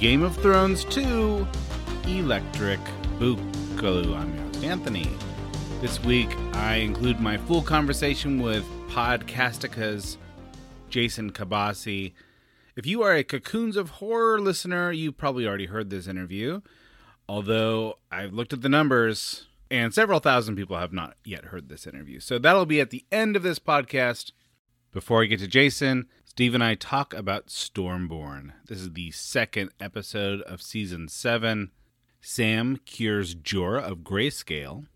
Game of Thrones 2 Electric Boogaloo. I'm your host, Anthony. This week, I include my full conversation with Podcastica's Jason Kabasi. If you are a Cocoons of Horror listener, you probably already heard this interview. Although I've looked at the numbers, and several thousand people have not yet heard this interview. So that'll be at the end of this podcast. Before I get to Jason, Steve and I talk about Stormborn. This is the second episode of season 7. Sam cures Jorah of Grayscale.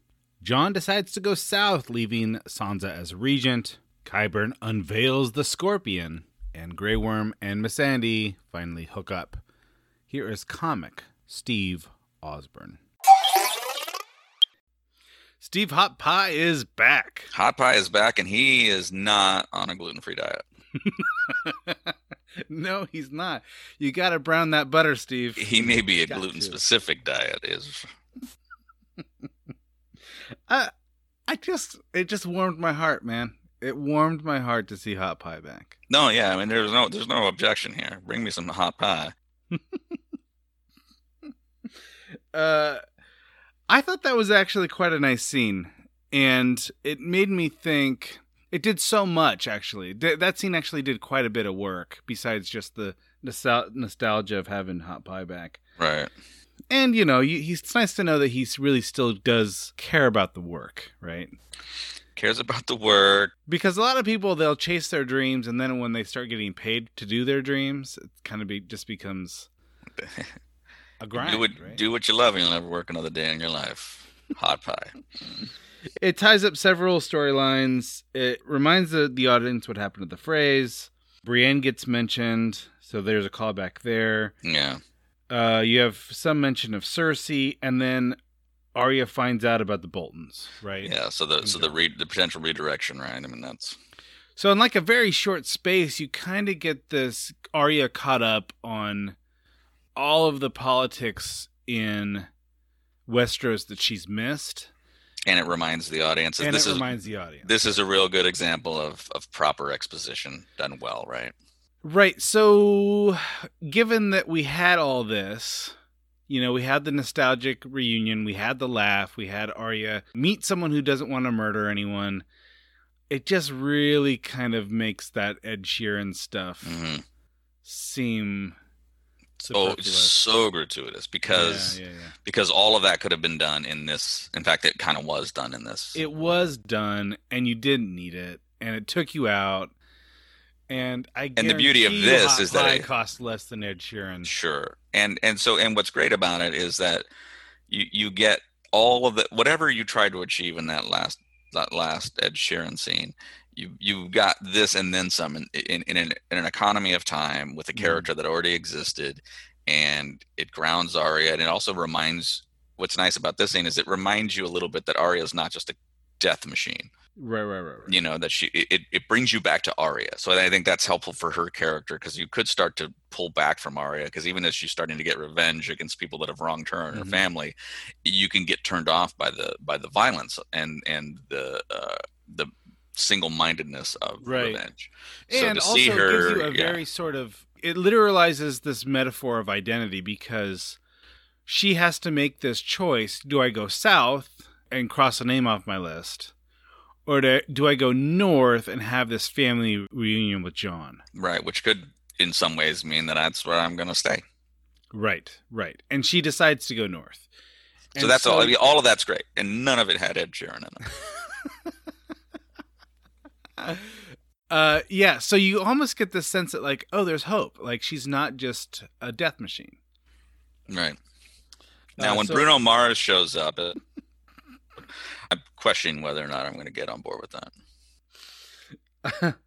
Jon decides to go south, leaving Sansa as regent. Qyburn unveils the Scorpion. And Grey Worm and Missandei finally hook up. Here is comic Steve Osborne. Steve Hot Pie is back. Hot Pie is back, and he is not on a gluten free diet. no, he's not. You got to brown that butter, Steve. He may be a gluten specific diet. Is I, I just, it just warmed my heart, man. It warmed my heart to see Hot Pie back. no, yeah. I mean, there's no, there's no objection here. Bring me some hot pie. Uh, I thought that was actually quite a nice scene, and it made me think. It did so much, actually. Th- that scene actually did quite a bit of work, besides just the nostal- nostalgia of having Hot Pie back. Right. And you know, you, he's, it's nice to know that he really still does care about the work, right? Cares about the work. Because a lot of people they'll chase their dreams, and then when they start getting paid to do their dreams, it kind of be, just becomes a grind. do what right? do what you love, and you'll never work another day in your life. Hot pie. It ties up several storylines. It reminds the, the audience what happened to the phrase. Brienne gets mentioned, so there's a callback there. Yeah. Uh, you have some mention of Cersei, and then Arya finds out about the Boltons, right? Yeah. So the so the re- the potential redirection, right? I mean, that's So in like a very short space, you kind of get this Arya caught up on all of the politics in Westeros that she's missed, and it reminds the audience. and this it is reminds the audience. this is a real good example of of proper exposition done well, right? Right. So, given that we had all this, you know, we had the nostalgic reunion, we had the laugh, we had Arya meet someone who doesn't want to murder anyone. It just really kind of makes that Ed Sheeran stuff hmm seem Oh, so gratuitous because yeah, yeah, yeah. because all of that could have been done in this. In fact, it kind of was done in this. It was done, and you didn't need it, and it took you out. And I And the beauty of this is that it- costs less than Ed Sheeran. Sure. And and so and what's great about it is that you you get all of the whatever you tried to achieve in that last that last Ed Sheeran scene. You you got this and then some in in, in, an, in an economy of time with a Mhm. character that already existed, and it grounds Arya, and it also reminds. What's nice about this scene is it reminds you a little bit that Arya is not just a death machine Right, right, right, right. you know that she it, it brings you back to Arya. So I think that's helpful for her character because you could start to pull back from Arya because even as she's starting to get revenge against people that have wronged her and Mhm. her family, you can get turned off by the by the violence and and the uh, the single mindedness of Right. revenge. So to also see her, gives you a yeah. very sort of it literalizes this metaphor of identity because she has to make this choice do i go south and cross a name off my list or do, do i go north and have this family reunion with jon right, which could in some ways mean that that's where I'm going to stay. right right and she decides to go north So And that's all. I mean, all of that's great, and none of it had Ed Sheeran in it. Uh, yeah. So you almost get this sense that like, oh, there's hope. Like she's not just a death machine. Right. Now, Uh, when so- Bruno Mars shows up, it, I'm questioning whether or not I'm going to get on board with that.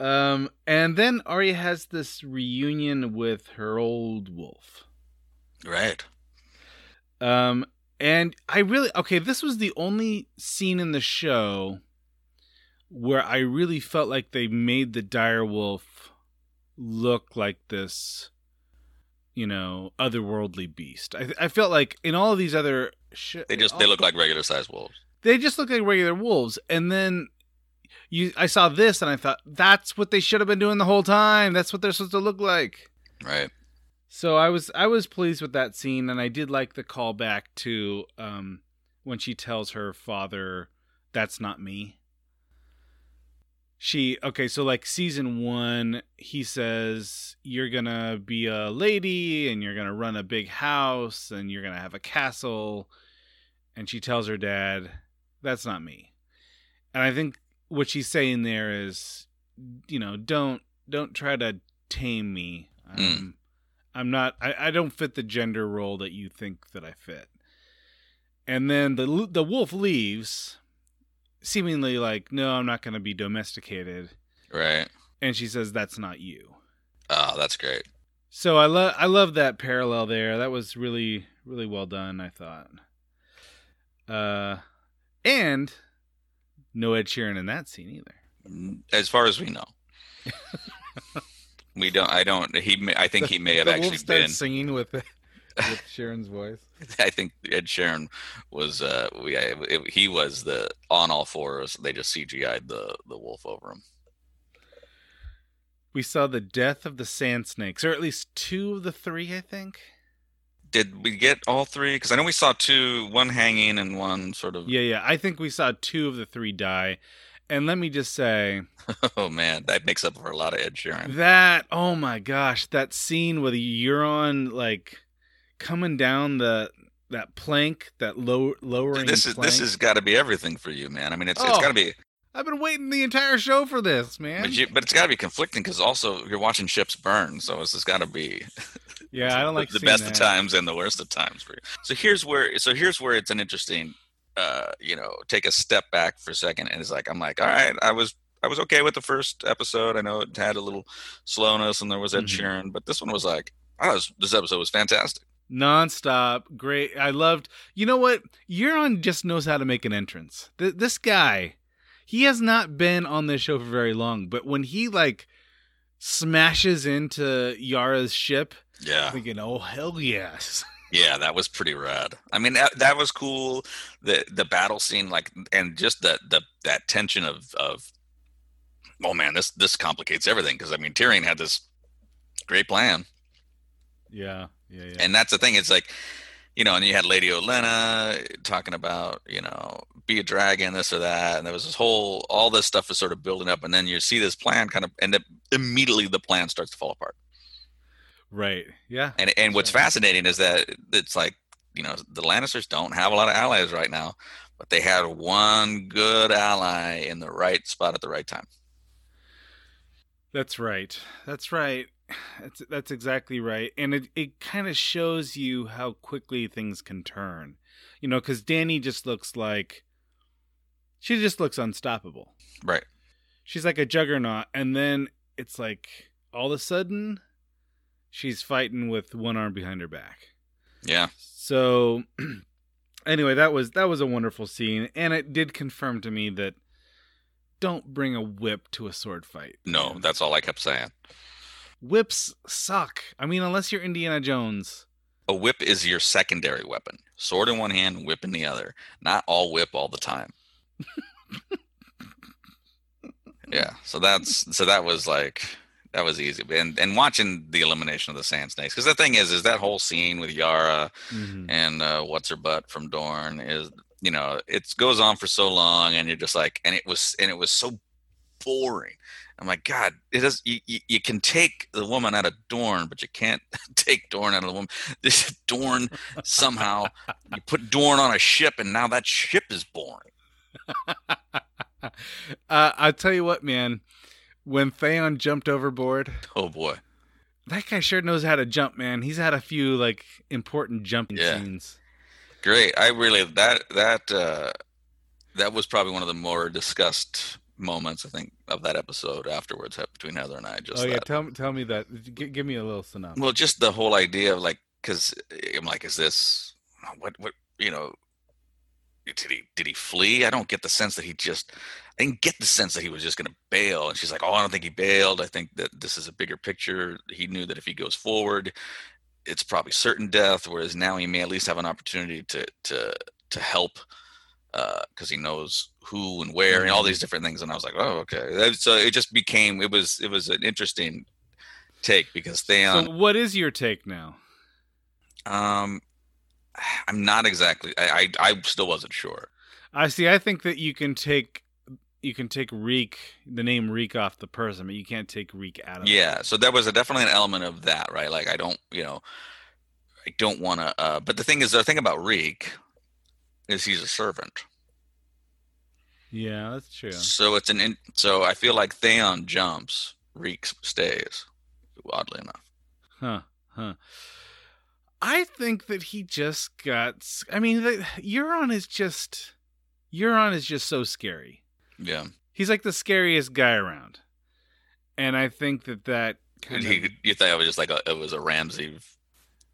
Um, and then Arya has this reunion with her old wolf. Right. Um, and I really okay. This was the only scene in the show where I really felt like they made the dire wolf look like this, you know, otherworldly beast. I I felt like in all of these other sh- They just they look like regular sized wolves. they just look like regular wolves, and then. You, I saw this and I thought that's what they should have been doing the whole time. That's what they're supposed to look like. Right. So I was I was pleased with that scene, and I did like the callback to um, when she tells her father, "That's not me." She okay, so like season one, he says you're gonna be a lady, and you're gonna run a big house, and you're gonna have a castle, and she tells her dad, "That's not me." And I think what she's saying there is, you know, don't don't try to tame me. Um, Mm. I'm not. I, I don't fit the gender role that you think that I fit. And then the the wolf leaves, seemingly like, no, I'm not going to be domesticated. Right. And she says, "That's not you." Oh, that's great. So I love I love that parallel there. That was really really well done. I thought. Uh, and no Ed Sheeran in that scene either. As far as we know. we don't I don't he may, I think he may have actually been singing with with Sheeran's voice. I think Ed Sheeran was uh we it, he was the on all fours. They just CGI'd the the wolf over him. We saw the death of the sand snakes, or at least two of the three, I think. Did we get all three? Because I know we saw two, one hanging and one sort of. Yeah, yeah. I think we saw two of the three die. And let me just say Oh man, that makes up for a lot of Ed Sheeran. that oh my gosh, that scene with Euron like coming down the that plank, that low lowering This is plank. this has got to be everything for you, man. I mean, it's it's Oh, got to be, I've been waiting the entire show for this, man. but, you, but it's got to be conflicting because also you're watching ships burn, so it's just got to be yeah, I don't like the best that. of times and the worst of times for you. So here's where so here's where it's an interesting uh you know take a step back for a second and it's like I'm like all right I was I was okay with the first episode I know it had a little slowness and there was Ed Mhm. Sheeran but this one was like oh this, this episode was fantastic nonstop great i loved you know what? Euron just knows how to make an entrance. Th- this guy he has not been on this show for very long but when he like smashes into yara's ship yeah. I'm thinking oh hell yes. Yeah that was pretty rad. I mean that, that was cool. The the battle scene like and just the the that tension of of oh man this this complicates everything because I mean Tyrion had this great plan. Yeah yeah yeah and that's the thing it's like you know and you had lady olenna eh, talking about you know be a dragon this or that and there was this whole all this stuff is sort of building up and then you see this plan kind of and then immediately the plan starts to fall apart right yeah and and what's fascinating is that it's like you know the lannisters don't have a lot of allies right now but they had one good ally in the right spot at the right time That's right. That's right. That's that's exactly right. And it it kind of shows you how quickly things can turn. You know, cuz Dany just looks like she just looks unstoppable. right She's like a juggernaut and then it's like all of a sudden she's fighting with one arm behind her back. yeah So anyway, that was that was a wonderful scene and it did confirm to me that don't bring a whip to a sword fight. no that's all i kept saying whips suck. I mean, unless you're Indiana Jones. a whip is your secondary weapon. Sword in one hand whip in the other. Not all whip all the time. Yeah so that's so that was like that was easy. And and watching the elimination of the sand snakes because the thing is is that whole scene with yara and uh, what's her butt from Dorne is you know it goes on for so long and you're just like and it was and it was so boring. I'm like God, it does you, you, you can take the woman out of Dorne, but you can't take Dorne out of the woman. This Dorne somehow you put Dorne on a ship and now that ship is boring. uh, I'll tell you what, man. when Theon jumped overboard. Oh boy. That guy sure knows how to jump, man. He's had a few like important jumping Yeah. scenes. Great. I really that that uh that was probably one of the more discussed moments I think of that episode afterwards between Heather and I. Just oh yeah, that. tell me tell me that. G- give me a little synopsis. Well, just the whole idea of like, because eh, I'm like, is this what what you know? Did he did he flee? I don't get the sense that he just. I didn't get the sense that he was just going to bail. And she's like, "Oh, I don't think he bailed. I think that this is a bigger picture. He knew that if he goes forward, it's probably certain death. Whereas now he may at least have an opportunity to to to help." Because he knows who and where and all these different things and i was like oh okay so it just became it was it was an interesting take because Theon so what is your take now? um, I'm not exactly. I, I I still wasn't sure. I see. I think that you can take you can take Reek the name Reek off the person, but you can't take Reek out of it. Yeah, so there was a, definitely an element of that, right? Like I don't, you know, I don't want to. Uh, but the thing is, the thing about Reek is he's a servant. Yeah, that's true. So it's an. In, so I feel like Theon jumps, Reek stays. Oddly enough. Huh. Huh. I think that he just got. I mean, the, Euron is just. Euron is just so scary. Yeah. He's like the scariest guy around, and I think that that kind He, of. you thought it was just like a, it was a Ramsay.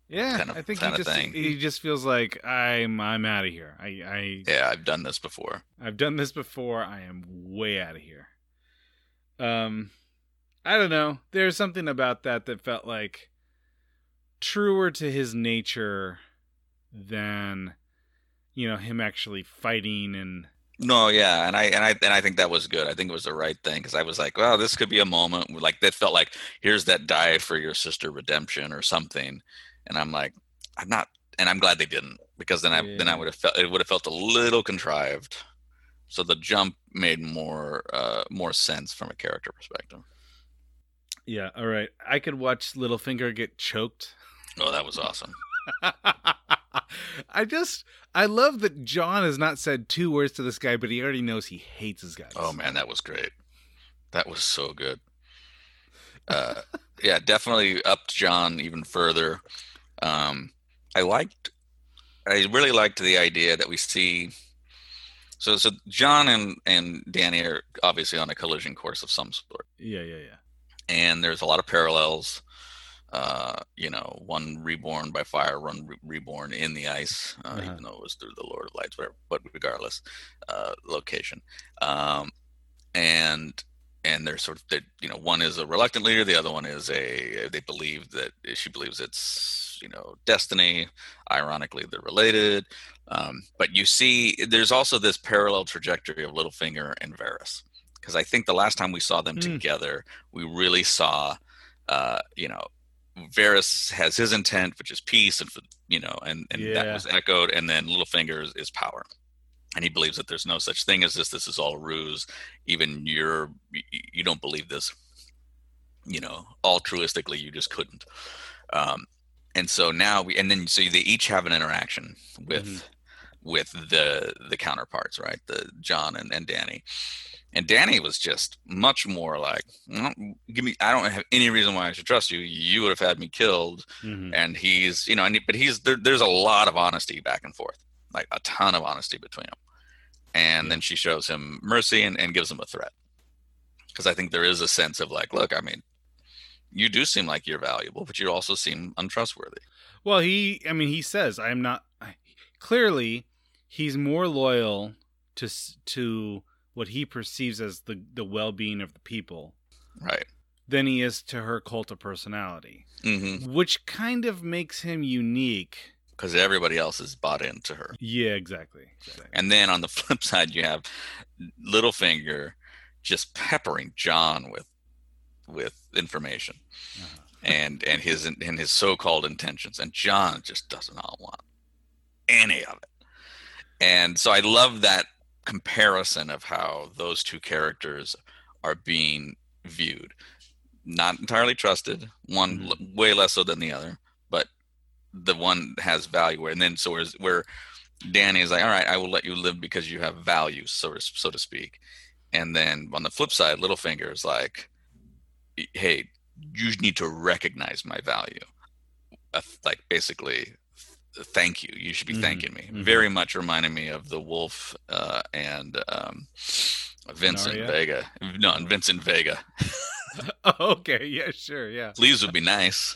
Yeah, kind of- I think he just thing. he just feels like I'm I'm out of here. I I Yeah, I've done this before. I've done this before. I am way out of here. Um, I don't know. There's something about that that felt like truer to his nature than you know him actually fighting and No, yeah, and I and I and I think that was good. I think it was the right thing because I was like, well, this could be a moment like that felt like here's that die for your sister redemption or something, and I'm like, I'm not, and I'm glad they didn't because then I then I would have felt it would have felt a little contrived. So the jump made more uh more sense from a character perspective. yeah. All right, I could watch Littlefinger get choked. Oh, that was awesome. I just I love that Jon has not said two words to this guy, but he already knows he hates his guys. Oh man, that was great. That was so good. Uh, yeah, definitely upped Jon even further. Um, I liked, I really liked the idea that we see. So, so Jon and and Dany are obviously on a collision course of some sort, Yeah, yeah, yeah. and there's a lot of parallels. Uh, you know, one reborn by fire, one re- reborn in the ice, uh, Uh-huh. even though it was through the Lord of Lights, whatever. But regardless, uh, location. Um, and and they're sort of they, you know one is a reluctant leader the other one is a they believe that she believes it's you know destiny ironically they're related um, but you see there's also this parallel trajectory of Littlefinger and Varys because I think the last time we saw them Hmm. together we really saw uh, you know Varys has his intent which is peace and you know and and that was echoed and then Littlefinger is, is power and he believes that there's no such thing as this this is all ruse even you're you don't believe this you know altruistically you just couldn't um and so now we and then so they each have an interaction with Mhm. with the the counterparts right the jon and, and dany and dany was just much more like "Mm, give me i don't have any reason why i should trust you you would have had me killed Mhm. and he's you know and he, but he's there, there's a lot of honesty back and forth like a ton of honesty between them and Yeah. then she shows him mercy and, and gives him a threat because i think there is a sense of like look i mean you do seem like you're valuable but you also seem untrustworthy Well, he, I mean, he says, "I'm not." I, clearly, he's more loyal to to what he perceives as the the well being of the people right than he is to her cult of personality, mm-hmm. which kind of makes him unique. because everybody else is bought into her Yeah, exactly. exactly. and then on the flip side you have Littlefinger just peppering Jon with with information Uh-huh. and and his and his so-called intentions and Jon just does not want any of it. And so I love that comparison of how those two characters are being viewed. Not entirely trusted, one Mhm. l- way less so than the other, but the one has value. And then so whereas where Dany is like, all right, I will let you live because you have value, so to, so to speak. And then on the flip side, Littlefinger is like, hey, you need to recognize my value. Uh, like basically, thank you. You should be Mhm, thanking me. mhm. Very much reminded me of the Wolf uh, and um, Vincent Naria? Vega. No, and Vincent Vega. okay, yeah, sure, yeah. Please would be nice.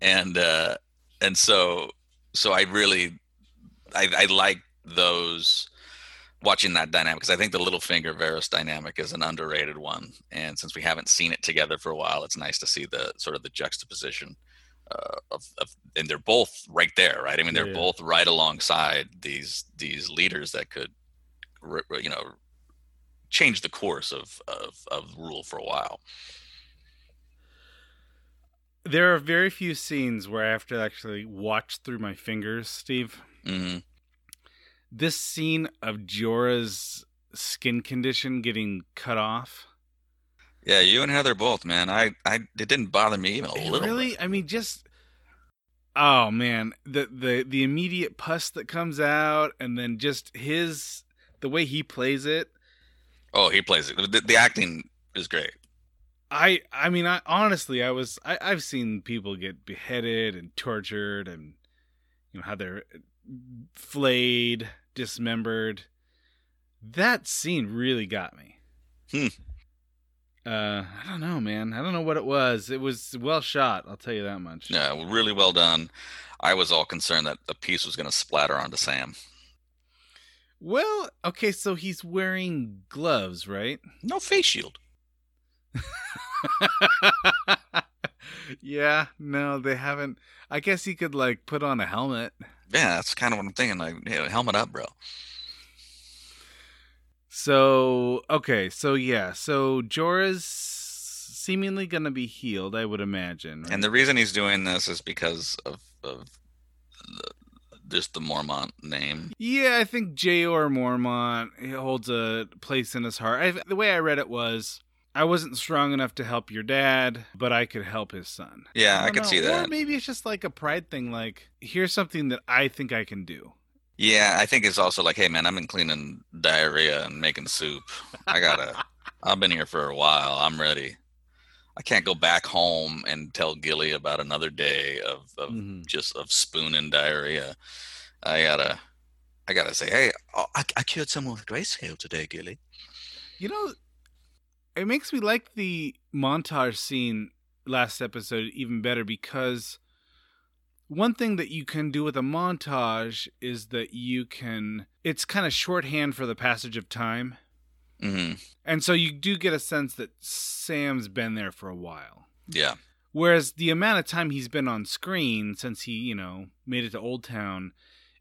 and uh, and so so I really I, I like those watching that dynamic because I think the Littlefinger Varys dynamic is an underrated one, and since we haven't seen it together for a while, it's nice to see the sort of the juxtaposition uh, of, of and they're both right there, right? I mean, they're Yeah. both right alongside these these leaders that could, you know, change the course of of, of rule for a while. There are very few scenes where I have to actually watch through my fingers, Steve. hmm This scene of Jorah's skin condition getting cut off. Yeah, you and Heather both, man. I, I it didn't bother me even a It little. really, bit. I mean, just oh man, the the the immediate pus that comes out, and then just his the way he plays it. Oh, he plays it. The, the acting is great. I I mean, I honestly, I was I, I've seen people get beheaded and tortured, and you know how they're flayed, dismembered. That scene really got me. Hmm. Uh, I don't know, man. I don't know what it was. It was well shot. I'll tell you that much. Yeah, really well done. I was all concerned that the piece was going to splatter onto Sam. Well, okay, so he's wearing gloves, right? No face shield. yeah, no, they haven't. I guess he could like put on a helmet. Yeah, that's kind of what I'm thinking. Like, helmet up, bro. So, okay, so yeah, so Jorah's seemingly going to be healed, I would imagine. right? And the reason he's doing this is because of of the, just the Mormont name. Yeah, I think Jeor Mormont holds a place in his heart. I, the way I read it was, I wasn't strong enough to help your dad, but I could help his son. Yeah, I, don't could know. see Or that. maybe it's just like a pride thing. Like, here's something that I think I can do. Yeah, I think it's also like, hey man, I've been cleaning diarrhea and making soup. I gotta. I've been here for a while. I'm ready. I can't go back home and tell Gilly about another day of, of Mhm. just of spooning diarrhea. I gotta. I gotta say, hey, I, I cured someone with grayscale today, Gilly. You know, it makes me like the montage scene last episode even better because one thing that you can do with a montage is that you can it's kind of shorthand for the passage of time. hmm And so you do get a sense that Sam's been there for a while. Yeah, Whereas the amount of time he's been on screen since he, you know, made it to Old Town,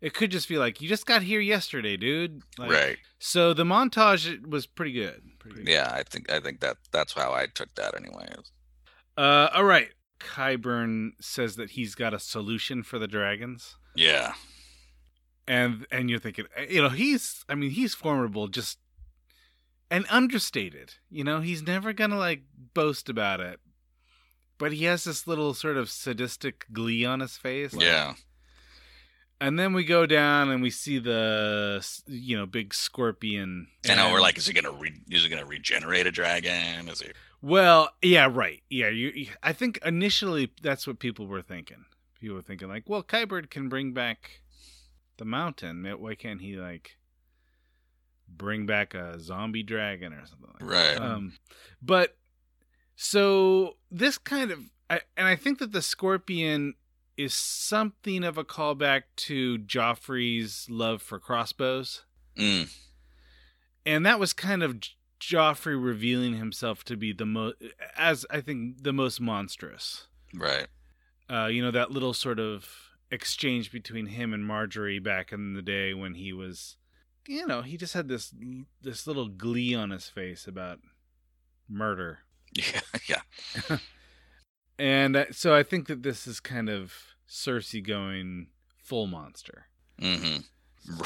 it could just be like you just got here yesterday, dude. Like, right. So the montage was pretty good. Pretty good. Yeah, I think I think that that's how I took that anyway. Uh, all right. Qyburn says that he's got a solution for the dragons, Yeah, and and you're thinking, eh, you know, he's, I mean, he's formidable, just and understated. You know, he's never gonna like boast about it, but he has this little sort of sadistic glee on his face. like- yeah, And then we go down and we see the, you know, big scorpion. and now we're like, is he gonna re- is he gonna regenerate a dragon? Is he? Well, yeah, right. Yeah, you, you- I think initially that's what people were thinking. People were thinking like, well, Qyburn can bring back the mountain. Why can't he like bring back a zombie dragon or something like Right. that? Um, but so this kind of, I, and I think that the scorpion is something of a callback to Joffrey's love for crossbows Mm, and that was kind of Joffrey revealing himself to be the most, as I think the most monstrous. right. Uh, you know that little sort of exchange between him and Margaery back in the day when he was, you know, he just had this this little glee on his face about murder, Yeah, yeah. and uh, so I think that this is kind of Cersei going full monster. hmm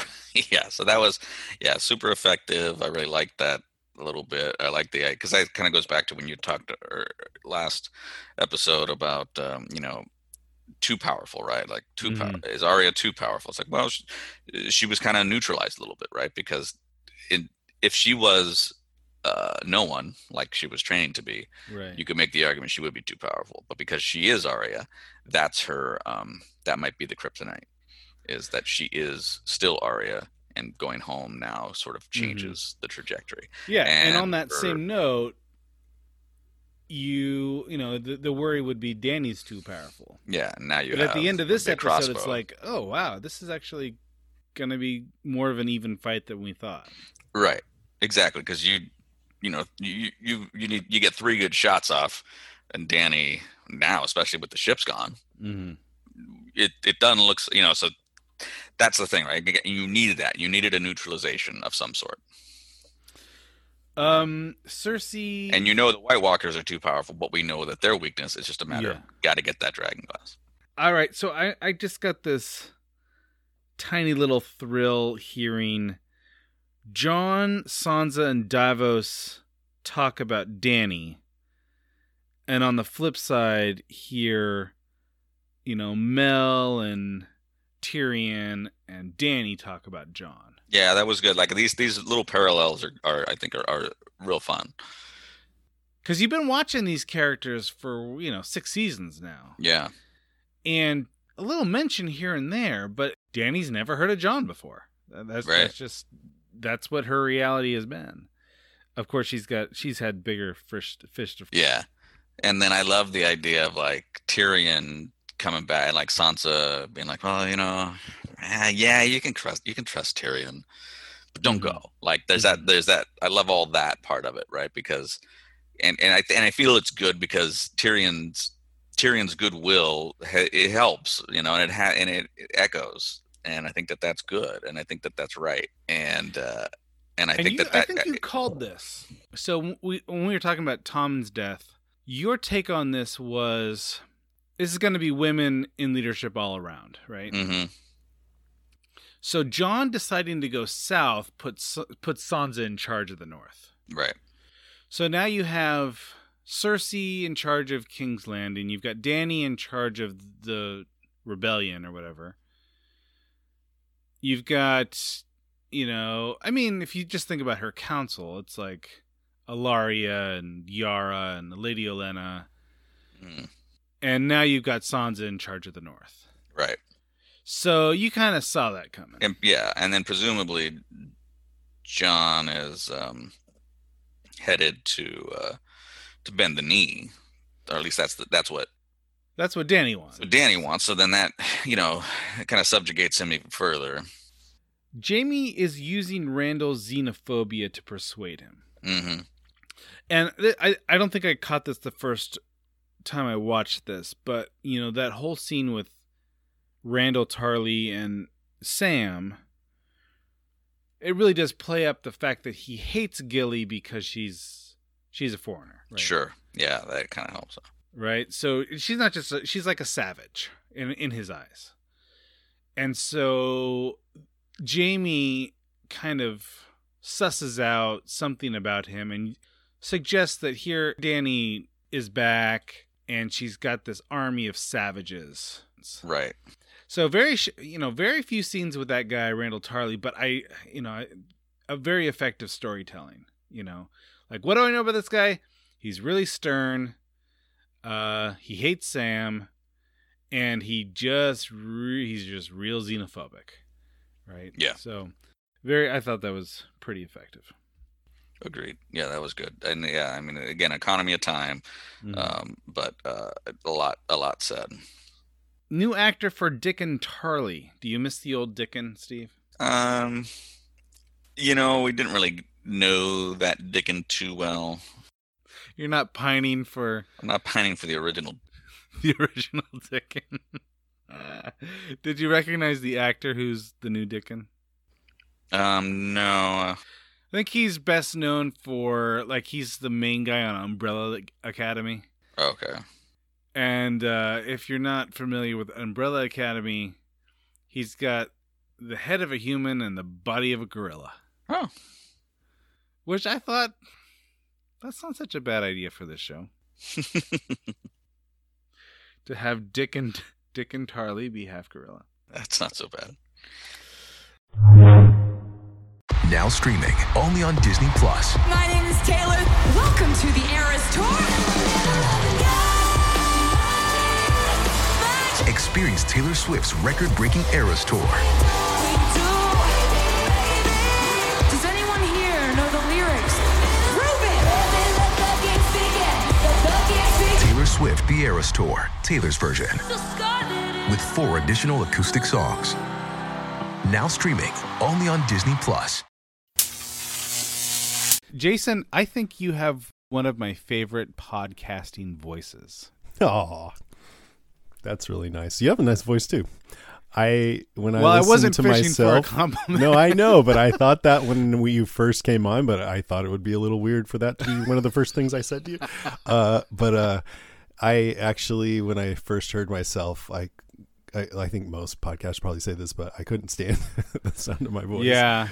yeah. So that was, yeah, super effective. I really liked that a little bit. I like the because that kind of goes back to when you talked er, last episode about um, you know too powerful, right? Like too power is Arya too powerful? It's like well, she, she was kind of neutralized a little bit, right? Because in if she was uh, no one like she was training to be, Right. you could make the argument she would be too powerful. But because she is Arya, that's her. Um, that might be the kryptonite, is that she is still Arya, and going home now sort of changes the trajectory. yeah, and, on that for- same note, you you know the the worry would be Dany's too powerful. Yeah, now you. But at the end of this episode, it's like, oh wow, this is actually going to be more of an even fight than we thought. Right. Exactly. Because you, you know, you you you need you get three good shots off, and Dany now, especially with the ship's gone, Mm-hmm. it it doesn't look. You know, so that's the thing, right? You needed that. You needed a neutralization of some sort, Um, Cersei. and you know the White Walkers are too powerful, but we know that their weakness is just a matter Yeah. of got to get that dragon glass. All right, so I I just got this tiny little thrill hearing Jon, Sansa, and Davos talk about Dany, and on the flip side, here, you know Mel and Tyrion and Dany talk about Jon. Yeah, that was good. Like these these little parallels are, are I think are, are real fun. Because you've been watching these characters for you know six seasons now, Yeah. and a little mention here and there, but Dany's never heard of Jon before. That's, Right. that's just that's what her reality has been. Of course, she's got she's had bigger fish fish to fry. Yeah. And then I love the idea of like Tyrion coming back and like Sansa being like, Well, you know, eh, yeah, you can trust you can trust Tyrion. But don't Mhm. go. Like there's that there's that I love all that part of it, right? Because and and I and I feel it's good because Tyrion's Tyrion's goodwill it helps, you know, and it ha- and it, it echoes, and I think that that's good, and I think that that's right, and uh, and I and think you, that that I think you called this. So when we when we were talking about Tom's death, your take on this was this is going to be women in leadership all around, right? hmm So Jon deciding to go south puts puts Sansa in charge of the north. right, So now you have Cersei in charge of King's Landing. You've got Dany in charge of the rebellion or whatever. You've got, you know, I mean, if you just think about her council, it's like Ellaria and Yara and Lady Olenna. Mm, And now you've got Sansa in charge of the north. right. So you kind of saw that coming. And yeah, and then presumably Jon is um, headed to uh, to bend the knee, or at least that's the, that's what That's what Dany wants. So Dany wants. So then that you know kind of subjugates him even further. Jaime is using Randyll's xenophobia to persuade him. hmm And th- I, I don't think I caught this the first time I watched this, but you know that whole scene with Randyll Tarly and Sam, it really does play up the fact that he hates Gilly because she's she's a foreigner. Right? Sure, yeah, that kind of helps. Right? So she's not just a, she's like a savage in in his eyes, and so Jaime kind of susses out something about him and suggests that here Dany is back and she's got this army of savages. Right. So very, you know, very few scenes with that guy Randyll Tarly, but I, you know, a very effective storytelling. You know, like what do I know about this guy? He's really stern. Uh, he hates Sam, and he just re- he's just real xenophobic, right? Yeah. So very, I thought that was pretty effective. Agreed. Yeah, that was good. And yeah, I mean, again, economy of time, Mhm. um, but uh, a lot, a lot said. New actor for Dickon Tarly. Do you miss the old Dickon, Steve? Um, you know, we didn't really know that Dickon too well. You're not pining for I'm not pining for the original. the original Dickon. Did you recognize the actor who's the new Dickon? Um, no. I think he's best known for like he's the main guy on Umbrella Academy. okay. And uh, if you're not familiar with Umbrella Academy, he's got the head of a human and the body of a gorilla. Oh, Which I thought that's not such a bad idea for this show. to have Dick and Dick and Tarley be half gorilla. that's not so bad. Now streaming only on Disney Plus. My name is Taylor. Welcome to the Eras Tour. Experience Taylor Swift's record-breaking Eras Tour. Swift The Eras Tour, Taylor's version, with four additional acoustic songs. Now streaming only on Disney Plus. Jason, I think you have one of my favorite podcasting voices. Oh, that's really nice. You have a nice voice too. I when I Well, I listened wasn't to fishing for a myself. compliment. No, I know, but I thought that when we you first came on, but I thought it would be a little weird for that to be one of the first things I said to you. Uh, but uh, I actually, when I first heard myself, I, I, I think most podcasts probably say this, but I couldn't stand the sound of my voice. Yeah.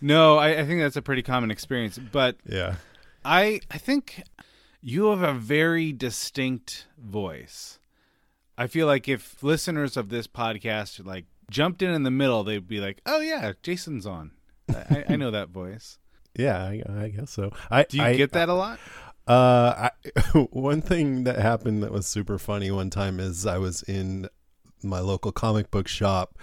No, I, I think that's a pretty common experience. But yeah. I I think you have a very distinct voice. I feel like if listeners of this podcast like jumped in in the middle, they'd be like, "Oh yeah, Jason's on. I, I know that voice." Yeah, I, I guess so. I Do you I- get that a lot? Uh, I, one thing that happened that was super funny one time is I was in my local comic book shop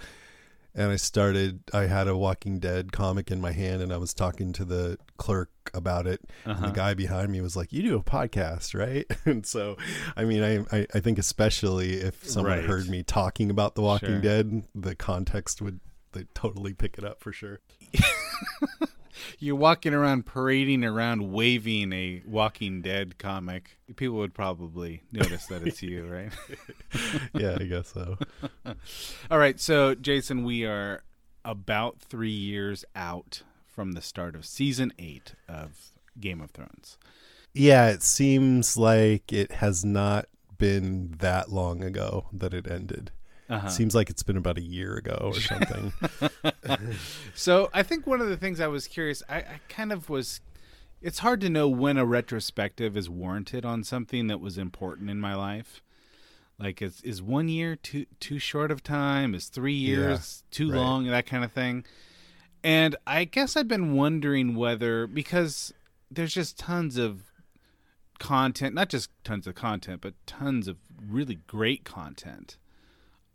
and I started, I had a Walking Dead comic in my hand and I was talking to the clerk about it. And Uh-huh. the guy behind me was like, You do a podcast, right? And so, I mean, I, I, I think especially if someone Right. heard me talking about The Walking Sure. Dead, the context would, they totally pick it up for sure. You're walking around parading around waving a Walking Dead comic. People would probably notice that it's you, right? yeah, I guess so. All right, so Jason, we are about three years out from the start of season eight of Game of Thrones. Yeah, it seems like it has not been that long ago that it ended. Uh-huh. Seems like it's been about a year ago or something. So I think one of the things I was curious, I, I kind of was. It's hard to know when a retrospective is warranted on something that was important in my life. Like, is is one year too too short of time? Is three years too right. long? That kind of thing. And I guess I've been wondering whether because there's just tons of content, not just tons of content, but tons of really great content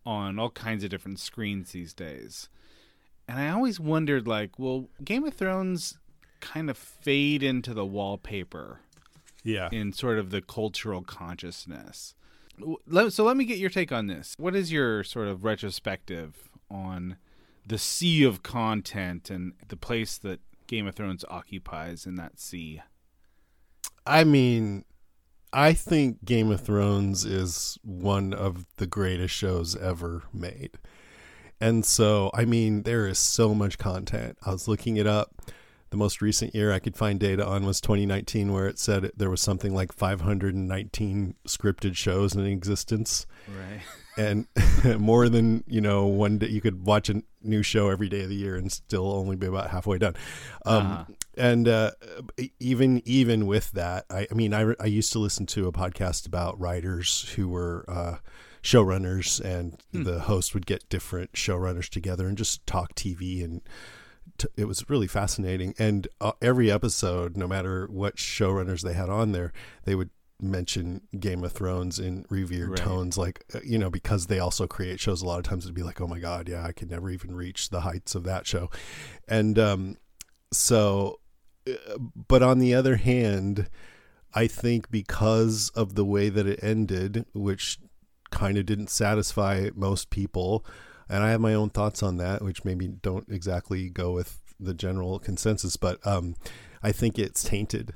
on all kinds of different screens these days. And I always wondered like, well, Game of Thrones kind of fade into the wallpaper yeah. in sort of the cultural consciousness. So let me get your take on this. What is your sort of retrospective on the sea of content and the place that Game of Thrones occupies in that sea? I mean, I think Game of Thrones is one of the greatest shows ever made. And so, I mean, there is so much content. I was looking it up. The most recent year I could find data on was 2019, where it said there was something like 519 scripted shows in existence. Right. and more than you know one day you could watch a new show every day of the year and still only be about halfway done um, Uh-huh. And uh, even even with that I, I mean I, I used to listen to a podcast about writers who were uh, showrunners and the host would get different showrunners together and just talk tv and t- it was really fascinating. And uh, every episode no matter what showrunners they had on there they would mention game of thrones in revered Right. tones like uh, you know because they also create shows a lot of times it'd be like oh my god yeah i could never even reach the heights of that show. And um so uh, but on the other hand i think because of the way that it ended which kind of didn't satisfy most people and i have my own thoughts on that which maybe don't exactly go with the general consensus but um i think it's tainted.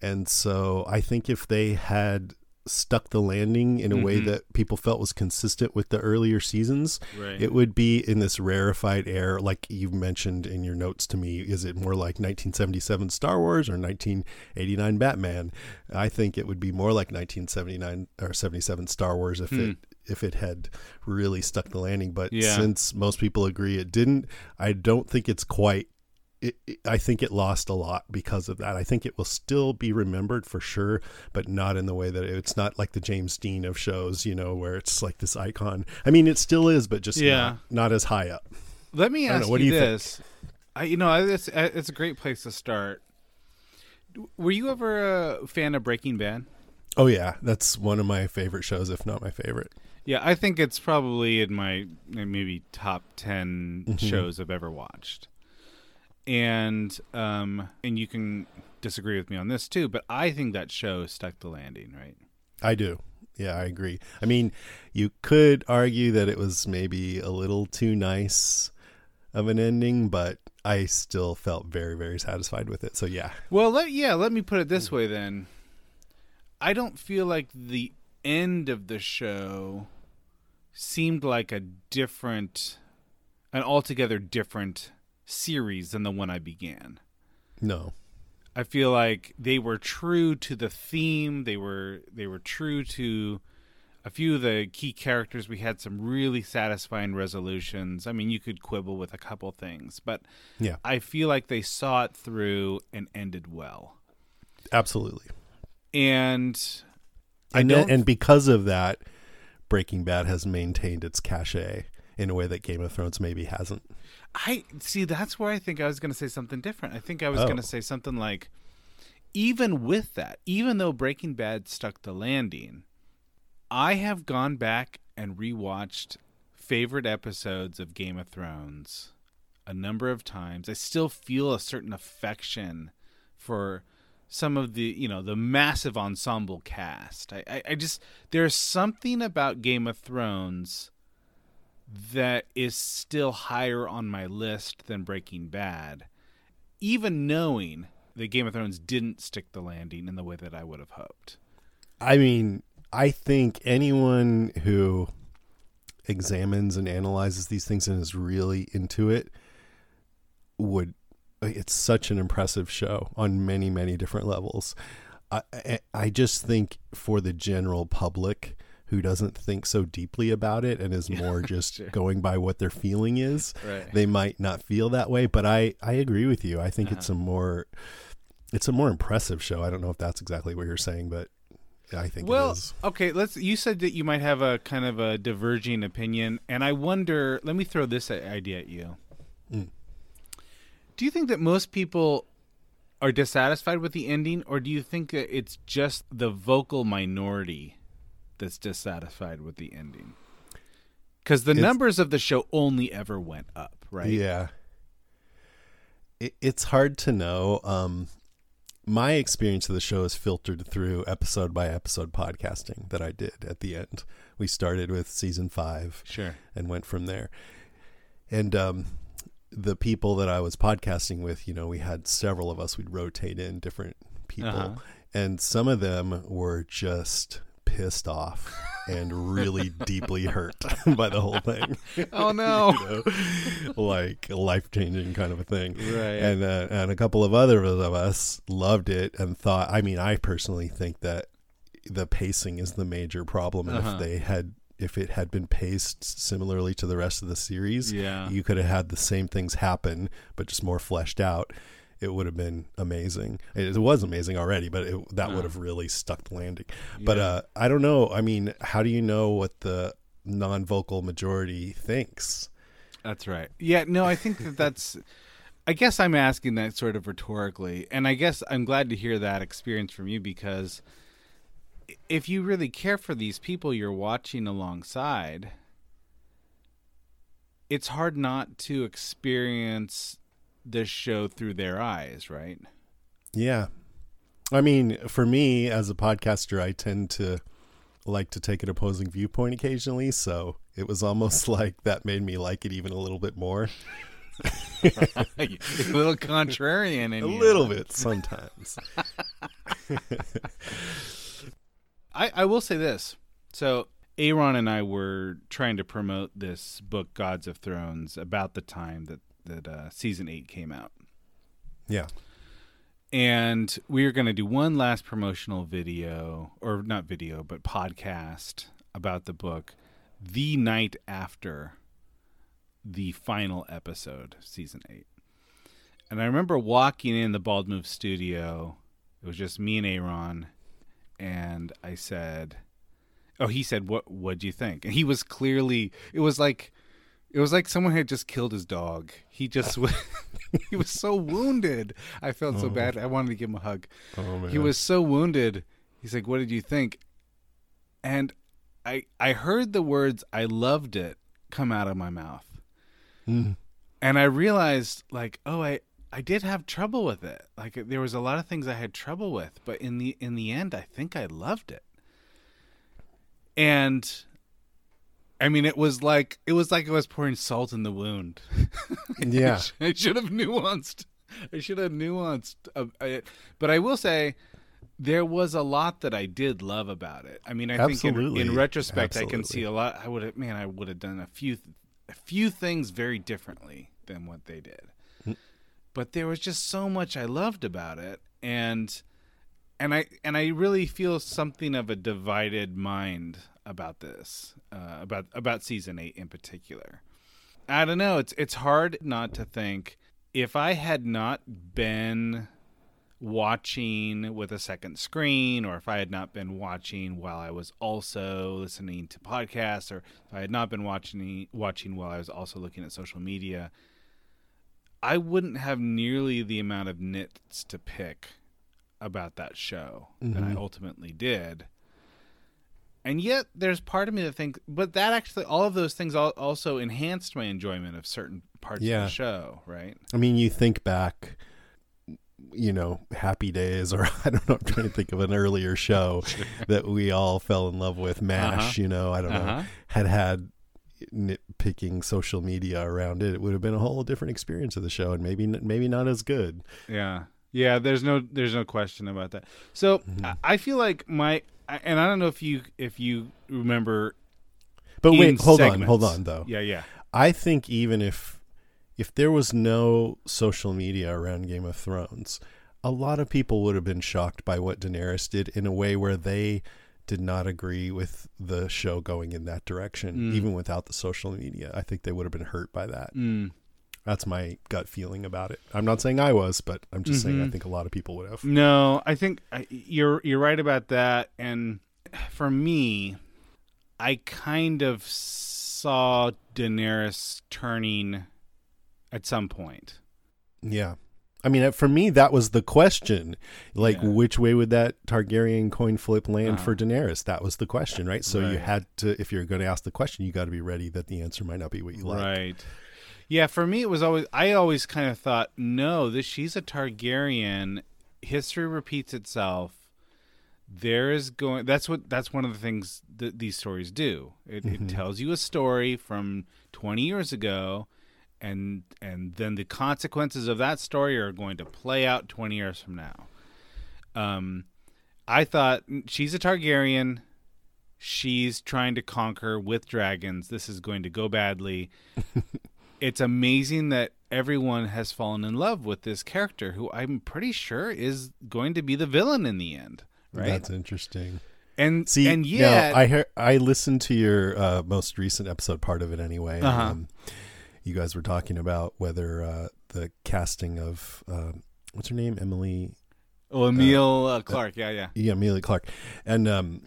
And so i think if they had stuck the landing in a way Mhm. that people felt was consistent with the earlier seasons Right. it would be in this rarefied air like you mentioned in your notes to me is it more like 1977 star wars or 1989 batman i think it would be more like 1979 or 77 star wars if it if it had really stuck the landing but Yeah. since most people agree it didn't i don't think it's quite it, it- I think it lost a lot because of that. I think it will still be remembered for sure, but not in the way that it's not like the James Dean of shows, you know, where it's like this icon. I mean, it still is, but just Yeah. not, not as high up. Let me ask know, what you do you think? this. I, you know, it's it's a great place to start. Were you ever a fan of Breaking Bad? Oh yeah, that's one of my favorite shows, if not my favorite. Yeah, I think it's probably in my maybe top 10 Mhm. shows I've ever watched. And um and you can disagree with me on this too, but I think that show stuck the landing, right? I do. Yeah, I agree. I mean, you could argue that it was maybe a little too nice of an ending, but I still felt very, very satisfied with it. So yeah, Well, let, yeah, let me put it this way then. I don't feel like the end of the show seemed like a different, an altogether different series than the one I began. no, I feel like they were true to the theme. They were they were true to a few of the key characters. We had some really satisfying resolutions. I mean, you could quibble with a couple things, but Yeah. I feel like they saw it through and ended well. absolutely. And I don't and because of that, Breaking Bad has maintained its cachet in a way that Game of Thrones maybe hasn't. I see that's where I think I was going to say something different. I think I was Oh. going to say something like even with that, even though Breaking Bad stuck the landing, I have gone back and rewatched favorite episodes of Game of Thrones a number of times. I still feel a certain affection for some of the you know the massive ensemble cast. I, I, I just there's something about Game of Thrones that is still higher on my list than Breaking Bad, even knowing that Game of Thrones didn't stick the landing in the way that I would have hoped. I mean, I think anyone who examines and analyzes these things and is really into it would it's such an impressive show on many many different levels I, I just think for the general public who doesn't think so deeply about it and is more just Sure. going by what their feeling is Right. they might not feel that way but i i agree with you i think it's a more it's a more impressive show i don't know if that's exactly what you're saying but i think well, it is okay, let's you said that you might have a kind of a diverging opinion and I wonder, let me throw this idea at you. Mm. Do you think that most people are dissatisfied with the ending or do you think that it's just the vocal minority that's dissatisfied with the ending? Cuz the It's- numbers of the show only ever went up, right? Yeah. It, it's hard to know. Um, my experience of the show is filtered through episode by episode podcasting that I did at the end. We started with season five, Sure. and went from there. And um, the people that I was podcasting with, you know, we had several of us. We'd rotate in different people, Uh-huh. and some of them were just pissed off and really deeply hurt by the whole thing. Oh no. You know, like life changing kind of a thing. Right. And uh, and a couple of other of us loved it and thought. I mean, I personally think that the pacing is the major problem. And Uh-huh. if they had, if it had been paced similarly to the rest of the series, Yeah. you could have had the same things happen, but just more fleshed out. It would have been amazing. It was amazing already, but it, that would have really stuck the landing. But uh, I don't know. I mean, how do you know what the non-vocal majority thinks? That's right. Yeah, no, I think that that's. I guess I'm asking that sort of rhetorically, and I guess I'm glad to hear that experience from you because if you really care for these people you're watching alongside, it's hard not to experience this show through their eyes, right? Yeah. I mean, for me as a podcaster, I tend to like to take an opposing viewpoint occasionally, so it was almost like that made me like it even a little bit more. a little contrarian in a you. little bit sometimes. I, I will say this. So Aaron and I were trying to promote this book, Gods of Thrones, about the time that that uh, season eight came out, yeah. and we are going to do one last promotional video, or not video, but podcast about the book, the night after the final episode, season eight. And I remember walking in the Bald Move studio. It was just me and Aaron, and I said, "Oh," he said, "What? What'd you think?" And he was clearly. It was like It was like someone had just killed his dog. He just he was so wounded. I felt so Oh. bad. I wanted to give him a hug. Oh, He was so wounded. He's like, "What did you think?" And I I heard the words "I loved it" come out of my mouth. Mm. And I realized like, "Oh, I I did have trouble with it. Like there was a lot of things I had trouble with, but in the in the end I think I loved it." And I mean, it was like it was like I was pouring salt in the wound. Yeah. I should have nuanced. I should have nuanced. Uh, I, but I will say, there was a lot that I did love about it. I mean, I think in, in retrospect, I can see a lot. I would have, man, I would have done a few, a few things very differently than what they did. Mm. But there was just so much I loved about it, and and I and I really feel something of a divided mind about this, uh, about about season eight in particular. I don't know. It's it's hard not to think if I had not been watching with a second screen, or if I had not been watching while I was also listening to podcasts, or if I had not been watching watching while I was also looking at social media, I wouldn't have nearly the amount of nits to pick about that show that I ultimately did. And yet, there's part of me that thinks, but that actually, all of those things also enhanced my enjoyment of certain parts of the show, right? I mean, you think back, you know, Happy Days, or I don't know, I'm trying to think of an earlier show that we all fell in love with, MASH, Uh-huh. you know, I don't Uh-huh. know, had had nitpicking social media around it, it would have been a whole different experience of the show and maybe maybe not as good. Yeah, yeah. There's no, there's no question about that. So Mm-hmm. I- I feel like my, and I don't know if you, if you remember, But wait, hold on, hold on though. Yeah, yeah. I think even if if there was no social media around Game of Thrones, a lot of people would have been shocked by what Daenerys did in a way where they did not agree with the show going in that direction, Mm. even without the social media. I think they would have been hurt by that. Mm. That's my gut feeling about it. I'm not saying I was, but I'm just saying I Mhm. think a lot of people would have. No, I think you're you're right about that. And for me, I kind of saw Daenerys turning at some point. Yeah. I mean, for me, that was the question. Like, Yeah. which way would that Targaryen coin flip land Uh-huh. for Daenerys? That was the question, right? So you had to, if you're going to ask the question, you got to be ready that the answer might not be what you like. Right. Yeah, for me it was always I always kind of thought, no, this she's a Targaryen. History repeats itself. There is going that's what that's one of the things that these stories do. It, Mhm. it tells you a story from 20 years ago and and then the consequences of that story are going to play out 20 years from now. Um I thought she's a Targaryen. She's trying to conquer with dragons. This is going to go badly. it's amazing that everyone has fallen in love with this character who I'm pretty sure is going to be the villain in the end, right? That's interesting. and See, and yet I hear, I listened to your uh, most recent episode, part of it anyway. Uh-huh. um, you guys were talking about whether uh, the casting of um, what's her name, Emily. Oh, Emile, uh, Clark, yeah, yeah. yeah, Emilia Clarke, and um,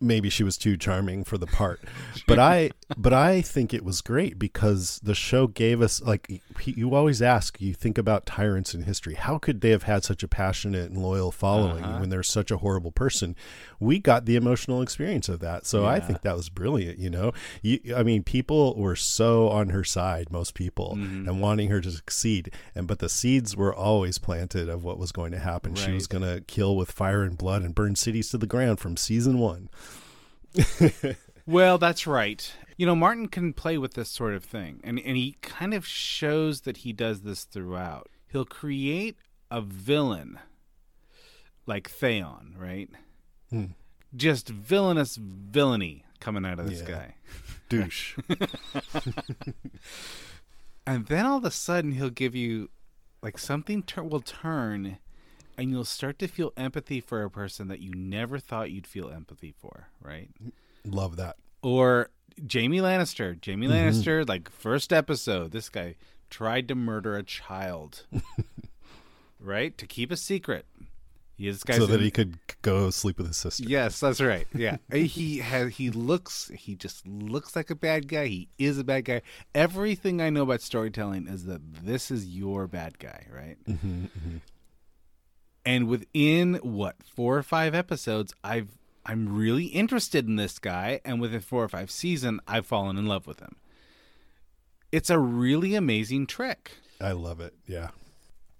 maybe she was too charming for the part, but I, but I think it was great because the show gave us like you always ask, you think about tyrants in history, how could they have had such a passionate and loyal following Uh-huh. when they're such a horrible person? We got the emotional experience of that, so I think that was brilliant. You know, you, I mean, people were so on her side, most people, Mhm. and wanting her to succeed, and but the seeds were always planted of what was going to happen. She was going to kill with fire and blood and burn cities to the ground from season one. Well, that's right. You know, Martin can play with this sort of thing, and and he kind of shows that he does this throughout. He'll create a villain like Theon, right? Hmm. Just villainous villainy coming out of this Yeah. guy. Douche. and then all of a sudden he'll give you like something tur- will turn and you'll start to feel empathy for a person that you never thought you'd feel empathy for, right? Love that. Or Jaime Lannister. Jaime Mhm. Lannister, like first episode, this guy tried to murder a child, right? To keep a secret. He is guys so that in- he could go sleep with his sister. Yes, that's right. Yeah, he has. He looks. He just looks like a bad guy. He is a bad guy. Everything I know about storytelling is that this is your bad guy, right? Mm-hmm, And within what four or five episodes, I've I'm really interested in this guy, and within four or five season, I've fallen in love with him. It's a really amazing trick. I love it. Yeah.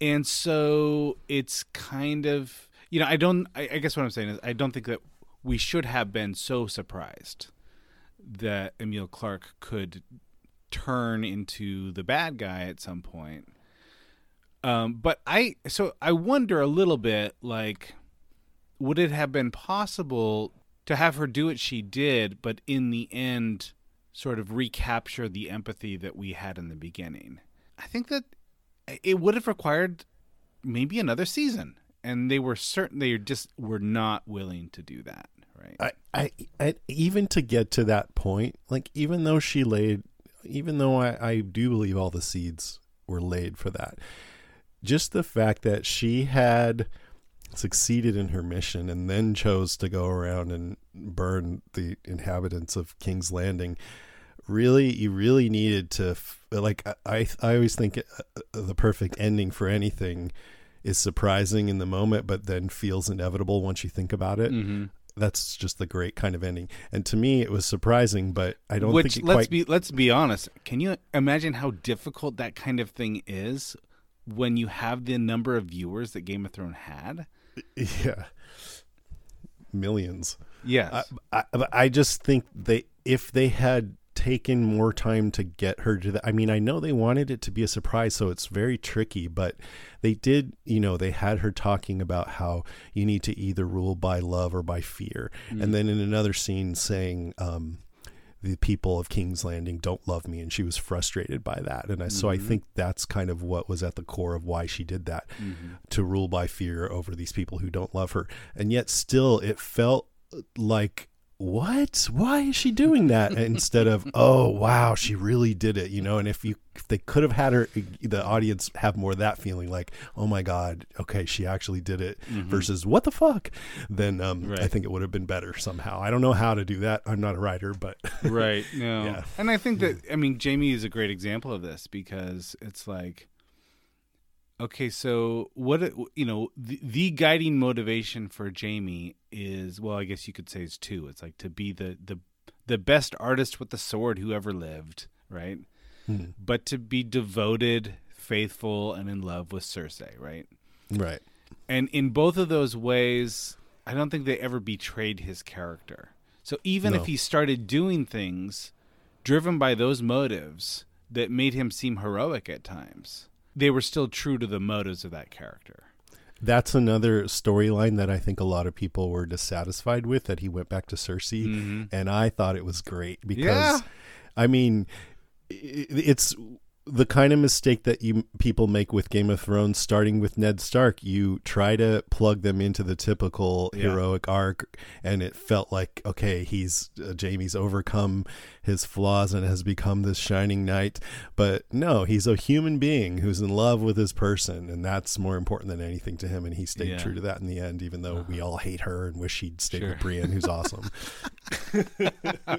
And so it's kind of, you know, I don't, I, I guess what I'm saying is, I don't think that we should have been so surprised that Emilia Clarke could turn into the bad guy at some point. Um, but I, so I wonder a little bit, like, would it have been possible to have her do what she did, but in the end, sort of recapture the empathy that we had in the beginning? I think that it would have required maybe another season and they were certain they just were not willing to do that right I, I, I even to get to that point, like even though she laid, even though I, I do believe all the seeds were laid for that, just the fact that she had succeeded in her mission and then chose to go around and burn the inhabitants of King's Landing. Really, you really needed to like. I I, always think uh, the perfect ending for anything is surprising in the moment, but then feels inevitable once you think about it Mhm. that's just the great kind of ending. And to me, it was surprising, but I don't which think it let's quite. be let's be honest can you imagine how difficult that kind of thing is when you have the number of viewers that game of thrones had yeah, millions. Yes. I, I, I just think they if they had taken more time to get her to that. I mean, I know they wanted it to be a surprise, so it's very tricky, but they did, you know, they had her talking about how you need to either rule by love or by fear. Mhm. And then in another scene saying, um, the people of King's Landing don't love me, and she was frustrated by that. And I, so I Mhm. think that's kind of what was at the core of why she did that Mhm. to rule by fear over these people who don't love her. And yet, still, it felt like, what? Why is she doing that? Instead of, oh, wow, she really did it, you know? And if you, if they could have had her, the audience have more of that feeling like, oh my God, okay, she actually did it Mhm. versus what the fuck, then um, I think it would have been better somehow. I don't know how to do that. I'm not a writer, but. right no Yeah. and i think that i mean jaime is a great example of this because it's like okay so what you know the, the guiding motivation for jaime is well i guess you could say is two it's like to be the the the best artist with the sword who ever lived right Hmm. but to be devoted faithful and in love with cersei right Right. and in both of those ways, I don't think they ever betrayed his character. So even No. if he started doing things driven by those motives that made him seem heroic at times, they were still true to the motives of that character. That's another storyline that I think a lot of people were dissatisfied with that he went back to Cersei, Mhm. and I thought it was great because, Yeah. I mean, it's the kind of mistake that you people make with Game of Thrones, starting with Ned Stark. You try to plug them into the typical Yeah. heroic arc, and it felt like okay, he's uh, Jaime's overcome his flaws and has become this shining knight. But no, he's a human being who's in love with his person, and that's more important than anything to him. And he stayed Yeah. true to that in the end, even though we all hate her and wish he'd stayed Sure. with Brienne, who's awesome.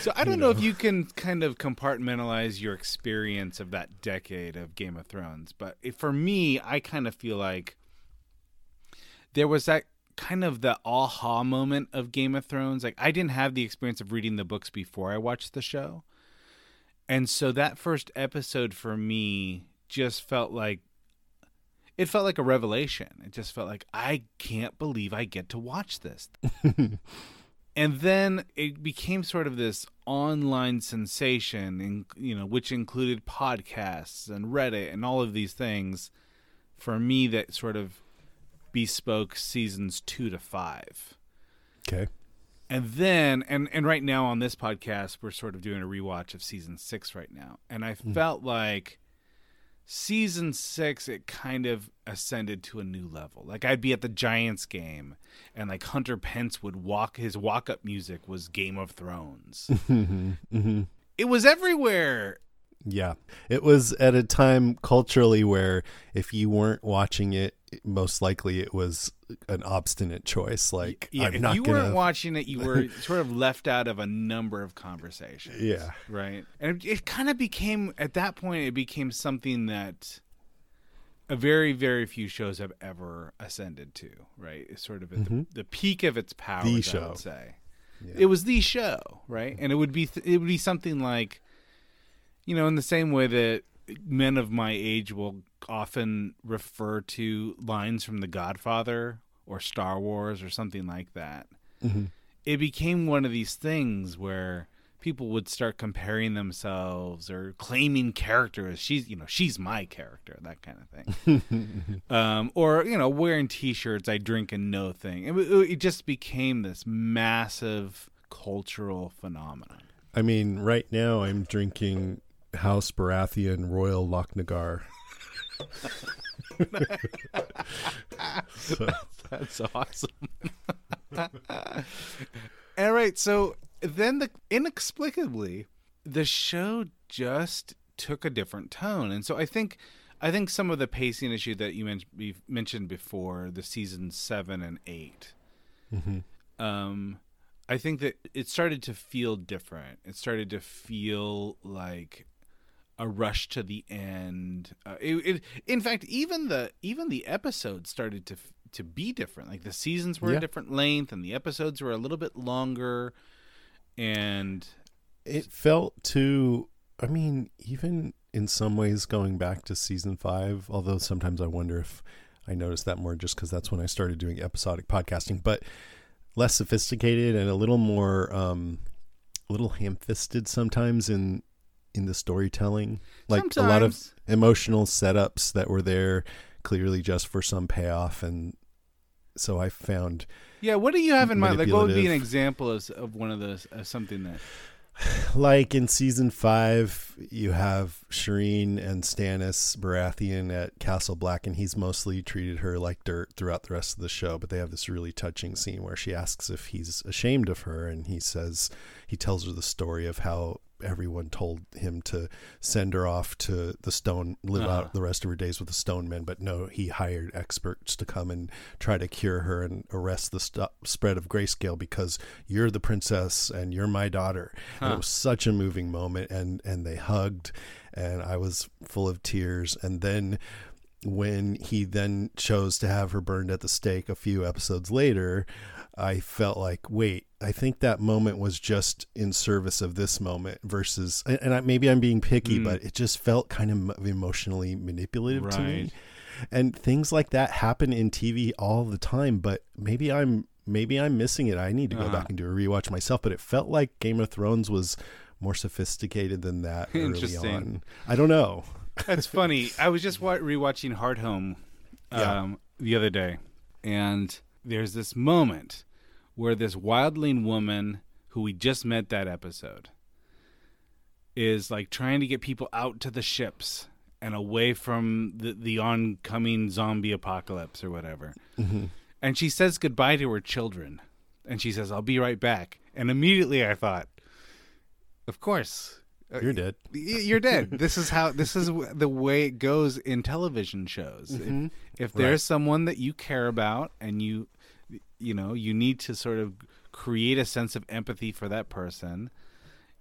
So I don't know. if you can kind of compartmentalize your experience of that decade of Game of Thrones, but for me, I kind of feel like there was that kind of the aha moment of Game of Thrones. Like I didn't have the experience of reading the books before I watched the show. And so that first episode for me just felt like it felt like a revelation. It just felt like I can't believe I get to watch this. and then it became sort of this online sensation and you know which included podcasts and reddit and all of these things for me that sort of bespoke seasons two to five. Okay. and then and and right now on this podcast we're sort of doing a rewatch of season six right now. And i mm. felt like season six it kind of ascended to a new level. Like i'd be at the giants game and like hunter pence would walk his walk-up music was game of thrones. Hmm hmm it was everywhere. Yeah. It was at a time culturally where if you weren't watching it most likely it was an obstinate choice. Like, yeah, I'm if you gonna. weren't watching it, you were sort of left out of a number of conversations. Yeah. right. And it, it kind of became at that point, it became something that a very, very few shows have ever ascended to. Right, it's sort of at the, mm-hmm. the peak of its power. The I show. would say it was the show, right? And it would be th- it would be something like, you know, in the same way that men of my age will often refer to lines from The Godfather or Star Wars or something like that. It became one of these things where people would start comparing themselves or claiming characters. She's, you know, she's my character, that kind of thing. um, or you know, wearing T-shirts, I drink and know thing. It, it just became this massive cultural phenomenon. I mean, right now I'm drinking House Baratheon Royal Lochnagar. So, That's awesome. All right, so then the inexplicably the show just took a different tone, and so I think I think some of the pacing issue that you men- mentioned before, the season seven and 8 um, I think that it started to feel different. It started to feel like a rush to the end. Uh, it, it, in fact, even the even the episodes started to to be different. Like the seasons were Yeah. a different length, and the episodes were a little bit longer. And it felt too. I mean, even in some ways, going back to season five, although sometimes I wonder if I noticed that more just because that's when I started doing episodic podcasting, but less sophisticated and a little more, um, a little ham-fisted sometimes in in the storytelling. Like a lot of emotional setups that were there clearly just for some payoff, and so I found yeah, what do you have in mind? Like, what would be an example of of one of those of something that? like in season five, you have Shireen and Stannis Baratheon at Castle Black, and he's mostly treated her like dirt throughout the rest of the show. But they have this really touching scene where she asks if he's ashamed of her, and he says he tells her the story of how everyone told him to send her off to the stone, live Uh-huh. out the rest of her days with the stone men. But no, he hired experts to come and try to cure her and arrest the stu- spread of grayscale because you're the princess and you're my daughter. And it was such a moving moment, and and they hugged, and I was full of tears. And then when he then chose to have her burned at the stake a few episodes later, I felt like, wait, I think that moment was just in service of this moment versus, and I, maybe I'm being picky, but it just felt kind of emotionally manipulative to me. And things like that happen in TV all the time, but maybe I'm maybe I'm missing it. I need to go Uh-huh. back and do a rewatch myself. But it felt like Game of Thrones was more sophisticated than that early Interesting. on. I don't know. That's funny. I was just rewatching Hardhome um, Yeah. the other day, and there's this moment where this wildling woman who we just met that episode is like trying to get people out to the ships and away from the, the oncoming zombie apocalypse or whatever. And she says goodbye to her children. And she says, I'll be right back. And immediately I thought, of course. Uh, You're dead. you're dead. This is how this is the way it goes in television shows. Mm-hmm. If, if there's someone that you care about and you you know, you need to sort of create a sense of empathy for that person,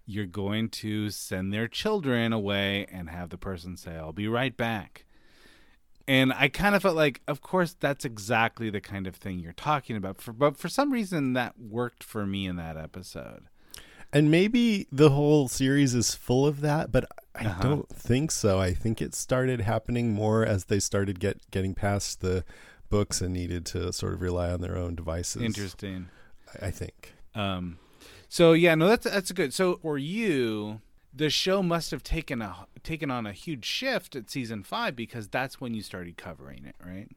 you're going to send their children away and have the person say, "I'll be right back." And I kind of felt like, of course, that's exactly the kind of thing you're talking about. For, but for some reason, that worked for me in that episode. And maybe the whole series is full of that, but I Uh-huh. don't think so. I think it started happening more as they started get getting past the books and needed to sort of rely on their own devices. Interesting. I think. Um, so yeah, no, that's that's good. So for you, the show must have taken a taken on a huge shift at season five because that's when you started covering it, right?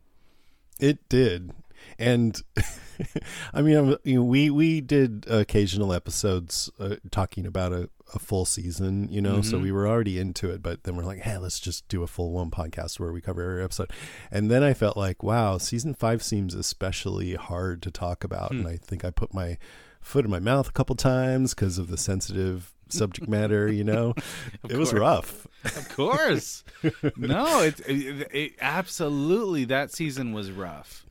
It did, and I mean, you know, we we did occasional episodes uh, talking about a, a full season, you know, so Mm-hmm. we were already into it. But then we're like, hey, let's just do a full one podcast where we cover every episode. And then I felt like, wow, season five seems especially hard to talk about, Hmm. and I think I put my foot in my mouth a couple times because of the sensitive subject matter. You know, it was rough. Of course, no, it, it, it absolutely that season was rough.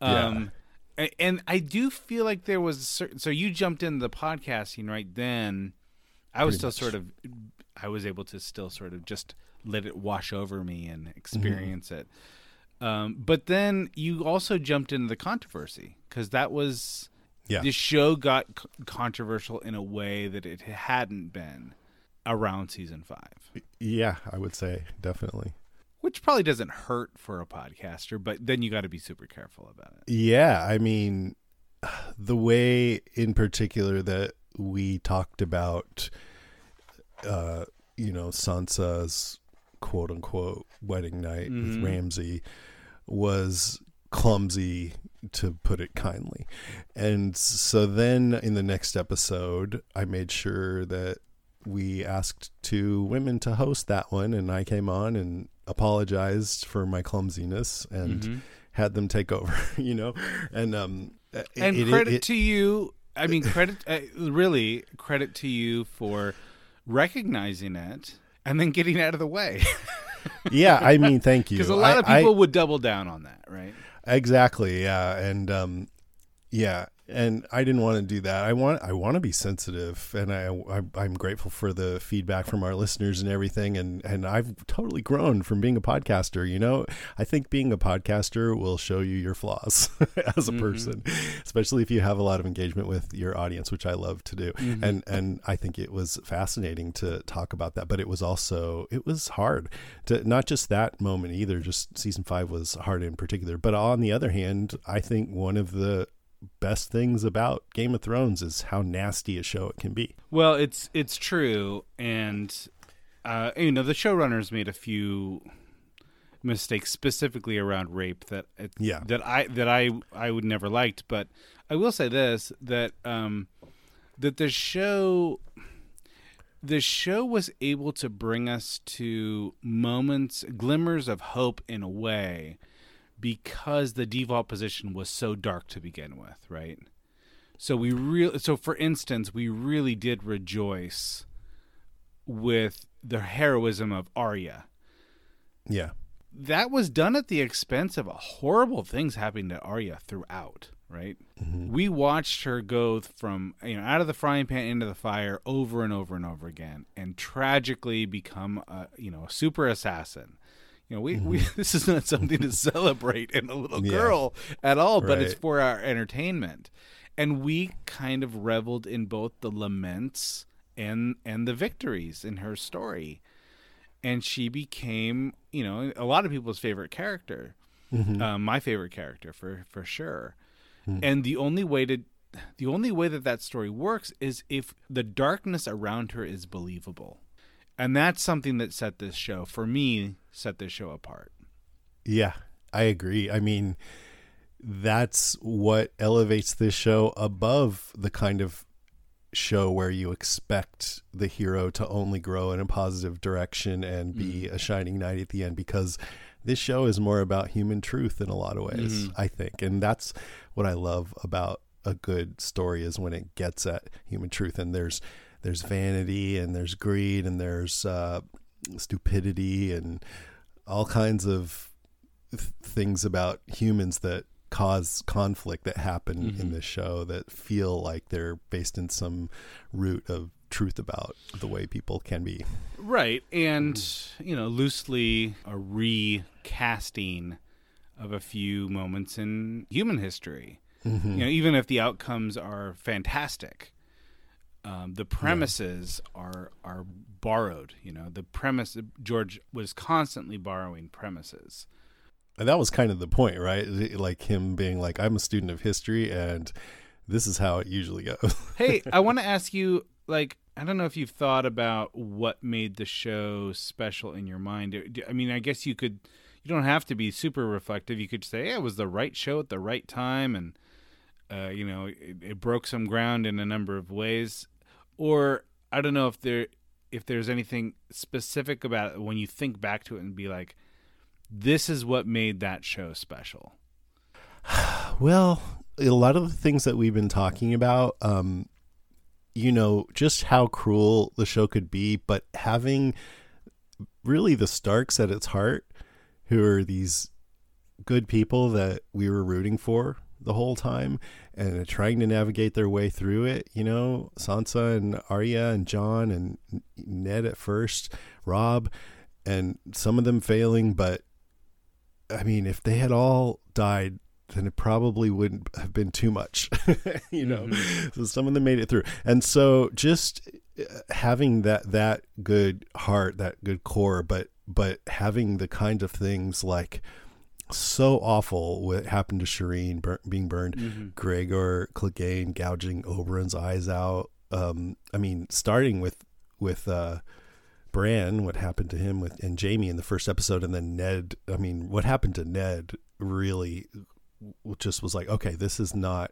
Um, yeah. and I do feel like there was a certain. So you jumped into the podcasting right then. I was Pretty still much. sort of, I was able to still sort of just let it wash over me and experience mm-hmm. it. Um, but then you also jumped into the controversy because that was yeah. the show got c- controversial in a way that it hadn't been around season five. Yeah, I would say definitely. Which probably doesn't hurt for a podcaster, but then you got to be super careful about it. Yeah, I mean, the way in particular that we talked about, uh, you know, Sansa's quote unquote wedding night mm-hmm. with Ramsay was clumsy to put it kindly. And so then in the next episode, I made sure that we asked two women to host that one and I came on and apologized for my clumsiness and mm-hmm. had them take over, you know. And um and it, credit it, it, to you. I mean credit uh, really credit to you for recognizing it and then getting out of the way. yeah, I mean, thank you. Because a lot I, of people I, would double down on that, right? Exactly. Yeah, and um, yeah, and I didn't want to do that. I want I want to be sensitive, and I, I am grateful for the feedback from our listeners and everything. And and I've totally grown from being a podcaster. You know, I think being a podcaster will show you your flaws as a mm-hmm. person, especially if you have a lot of engagement with your audience, which I love to do. Mm-hmm. And and I think it was fascinating to talk about that, but it was also it was hard to not just that moment either. Just season five was hard in particular, but on the other hand, I think one of the best things about Game of Thrones is how nasty a show it can be. Well, it's it's true, and uh, you know the showrunners made a few mistakes specifically around rape that it, yeah that I that I I would never liked, but I will say this that um that the show the show was able to bring us to moments glimmers of hope in a way because the default position was so dark to begin with, right? So we really so for instance, we really did rejoice with the heroism of Arya. Yeah. That was done at the expense of horrible things happening to Arya throughout, right? Mm-hmm. We watched her go from you know out of the frying pan into the fire over and over and over again and tragically become a you know a super assassin you know, we, mm-hmm. we this is not something to celebrate in a little yeah. girl at all, but right. it's for our entertainment. And we kind of reveled in both the laments and and the victories in her story. And she became, you know, a lot of people's favorite character. Mm-hmm. Uh, my favorite character for for sure. Mm-hmm. And the only way to the only way that that story works is if the darkness around her is believable and that's something that set this show for me set this show apart yeah i agree i mean that's what elevates this show above the kind of show where you expect the hero to only grow in a positive direction and be mm. a shining knight at the end because this show is more about human truth in a lot of ways mm-hmm. i think and that's what i love about a good story is when it gets at human truth and there's there's vanity and there's greed and there's uh, stupidity and all kinds of th- things about humans that cause conflict that happen mm-hmm. in this show that feel like they're based in some root of truth about the way people can be. Right. And, you know, loosely a recasting of a few moments in human history. Mm-hmm. You know, even if the outcomes are fantastic, um, the premises yeah. are are borrowed. You know, the premise George was constantly borrowing premises. And that was kind of the point, right? Like him being like, "I'm a student of history, and this is how it usually goes." hey, I want to ask you, like, I don't know if you've thought about what made the show special in your mind. I mean, I guess you could. You don't have to be super reflective. You could say, "Yeah, it was the right show at the right time," and uh, you know, it, it broke some ground in a number of ways or I don't know if there if there's anything specific about it when you think back to it and be like, this is what made that show special. Well, a lot of the things that we've been talking about, um, you know, just how cruel the show could be, but having really the Starks at its heart, who are these good people that we were rooting for the whole time and trying to navigate their way through it, you know, Sansa and Arya and Jon and Ned at first, Robb, and some of them failing, but I mean, if they had all died then it probably wouldn't have been too much, you know. Mm-hmm. So some of them made it through, and so just uh, having that that good heart, that good core, but but having the kind of things like so awful what happened to Shireen bur- being burned, mm-hmm. Gregor Clegane gouging Oberyn's eyes out. Um, I mean, starting with with uh, Bran, what happened to him with and Jaime in the first episode, and then Ned. I mean, what happened to Ned really just was like, okay, this is not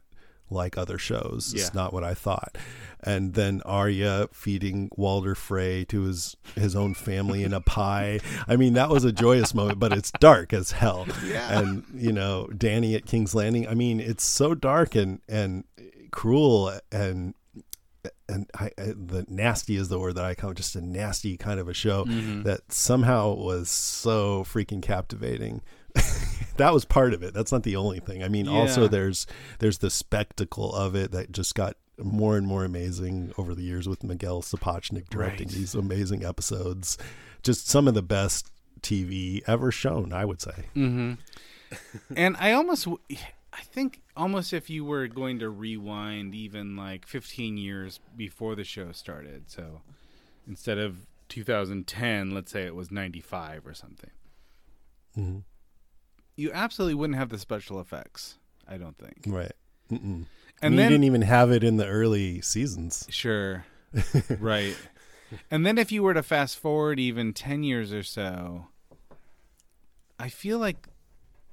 like other shows. Yeah. It's not what I thought. And then Arya feeding Walder Frey to his his own family in a pie. I mean, that was a joyous moment, but it's dark as hell. Yeah. And you know, Dany at King's Landing. I mean, it's so dark and and cruel and and I, the nasty is the word that I call just a nasty kind of a show mm-hmm. that somehow was so freaking captivating that was part of it. That's not the only thing. I mean, yeah. also there's there's the spectacle of it that just got more and more amazing over the years with Miguel Sapochnik directing right. these amazing episodes. Just some of the best TV ever shown, I would say. Mm-hmm. and I almost, I think almost if you were going to rewind even like 15 years before the show started, so instead of 2010, let's say it was 95 or something. Mm-hmm you absolutely wouldn't have the special effects. I don't think. Right. Mm-mm. And then, you didn't even have it in the early seasons. Sure. right. And then if you were to fast forward even 10 years or so, I feel like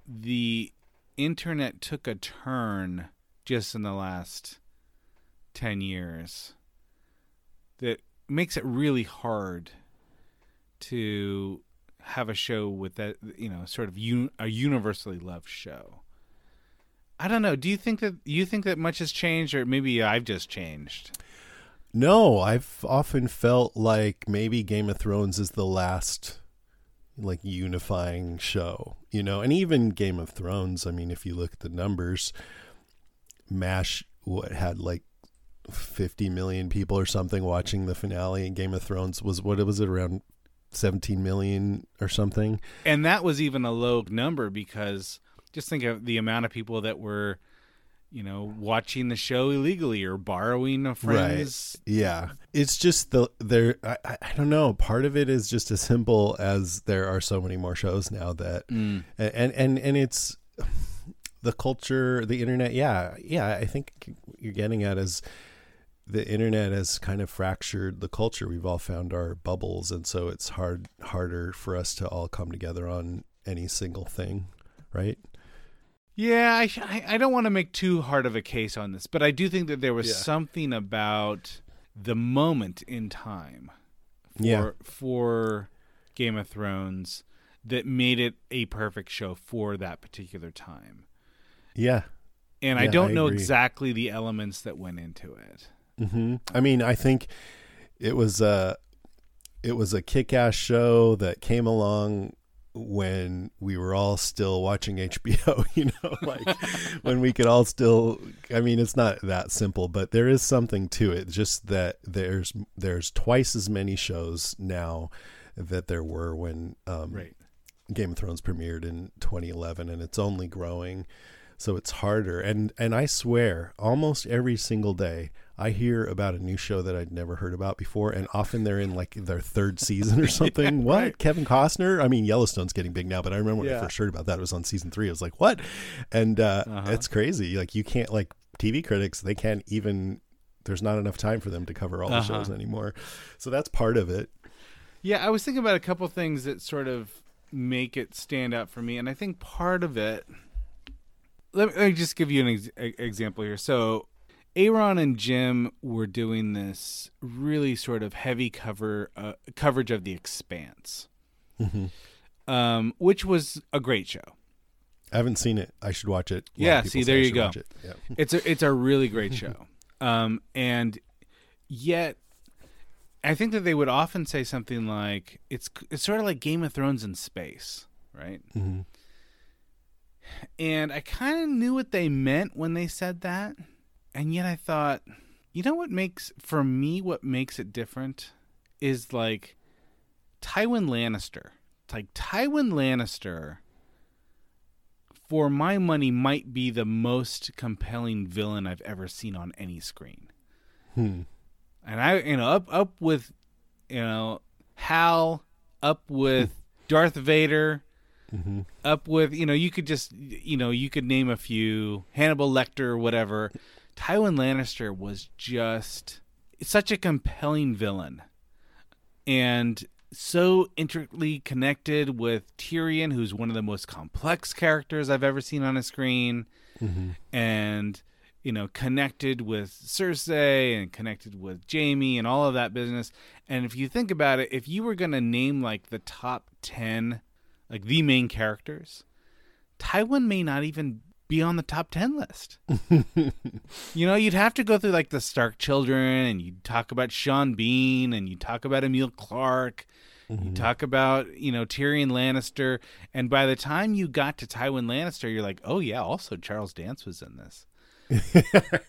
the internet took a turn just in the last 10 years that makes it really hard to have a show with that you know sort of un- a universally loved show. I don't know. Do you think that you think that much has changed, or maybe I've just changed? No, I've often felt like maybe Game of Thrones is the last like unifying show, you know, and even Game of Thrones. I mean, if you look at the numbers, Mash what had like 50 million people or something watching the finale and Game of Thrones was what was it around 17 million or something. And that was even a low number because just think of the amount of people that were, you know, watching the show illegally or borrowing a friend's. Right. Yeah. It's just the there. I, I don't know. Part of it is just as simple as there are so many more shows now that, mm. and and and it's the culture, the internet. Yeah, yeah. I think you're getting at is the internet has kind of fractured the culture. We've all found our bubbles, and so it's hard harder for us to all come together on any single thing, right? Yeah, I I don't want to make too hard of a case on this, but I do think that there was yeah. something about the moment in time for yeah. for Game of Thrones that made it a perfect show for that particular time. Yeah. And yeah, I don't I know exactly the elements that went into it. Mm-hmm. I mean, I think it was a it was a kick-ass show that came along when we were all still watching HBO, you know, like when we could all still I mean it's not that simple, but there is something to it just that there's there's twice as many shows now that there were when um, right. Game of Thrones premiered in 2011 and it's only growing so it's harder and and I swear almost every single day I hear about a new show that I'd never heard about before, and often they're in like their third season or something. yeah, what? Right. Kevin Costner? I mean, Yellowstone's getting big now, but I remember when yeah. I first heard about that, it was on season three. I was like, what? And uh, uh-huh. it's crazy. Like, you can't, like, TV critics, they can't even, there's not enough time for them to cover all the uh-huh. shows anymore. So that's part of it. Yeah, I was thinking about a couple things that sort of make it stand out for me, and I think part of it. Let me, let me just give you an ex- example here. So Aaron and Jim were doing this really sort of heavy cover uh, coverage of The Expanse, mm-hmm. um, which was a great show. I haven't seen it. I should watch it. yeah, see, there you go. It. Yeah. It's a it's a really great show, um, and yet I think that they would often say something like it's it's sort of like Game of Thrones in space, right? Mm-hmm. And I kind of knew what they meant when they said that, and yet I thought, you know what makes for me what makes it different is like Tywin Lannister. It's like Tywin Lannister for my money might be the most compelling villain I've ever seen on any screen. Hmm. And I you know up up with you know Hal up with Darth Vader Mm-hmm. up with you know you could just you know you could name a few Hannibal Lecter whatever. Tywin Lannister was just such a compelling villain, and so intricately connected with Tyrion, who's one of the most complex characters I've ever seen on a screen, Mm-hmm. and you know connected with Cersei and connected with Jaime and all of that business. And if you think about it, if you were going to name like the top ten like the main characters, Tywin may not even be on the top 10 list. you know, you'd have to go through like the Stark children and you'd talk about Sean Bean and you'd talk about Emilia Clarke. You mm-hmm. talk about, you know, Tyrion Lannister. And by the time you got to Tywin Lannister, you're like, oh, yeah, also Charles Dance was in this.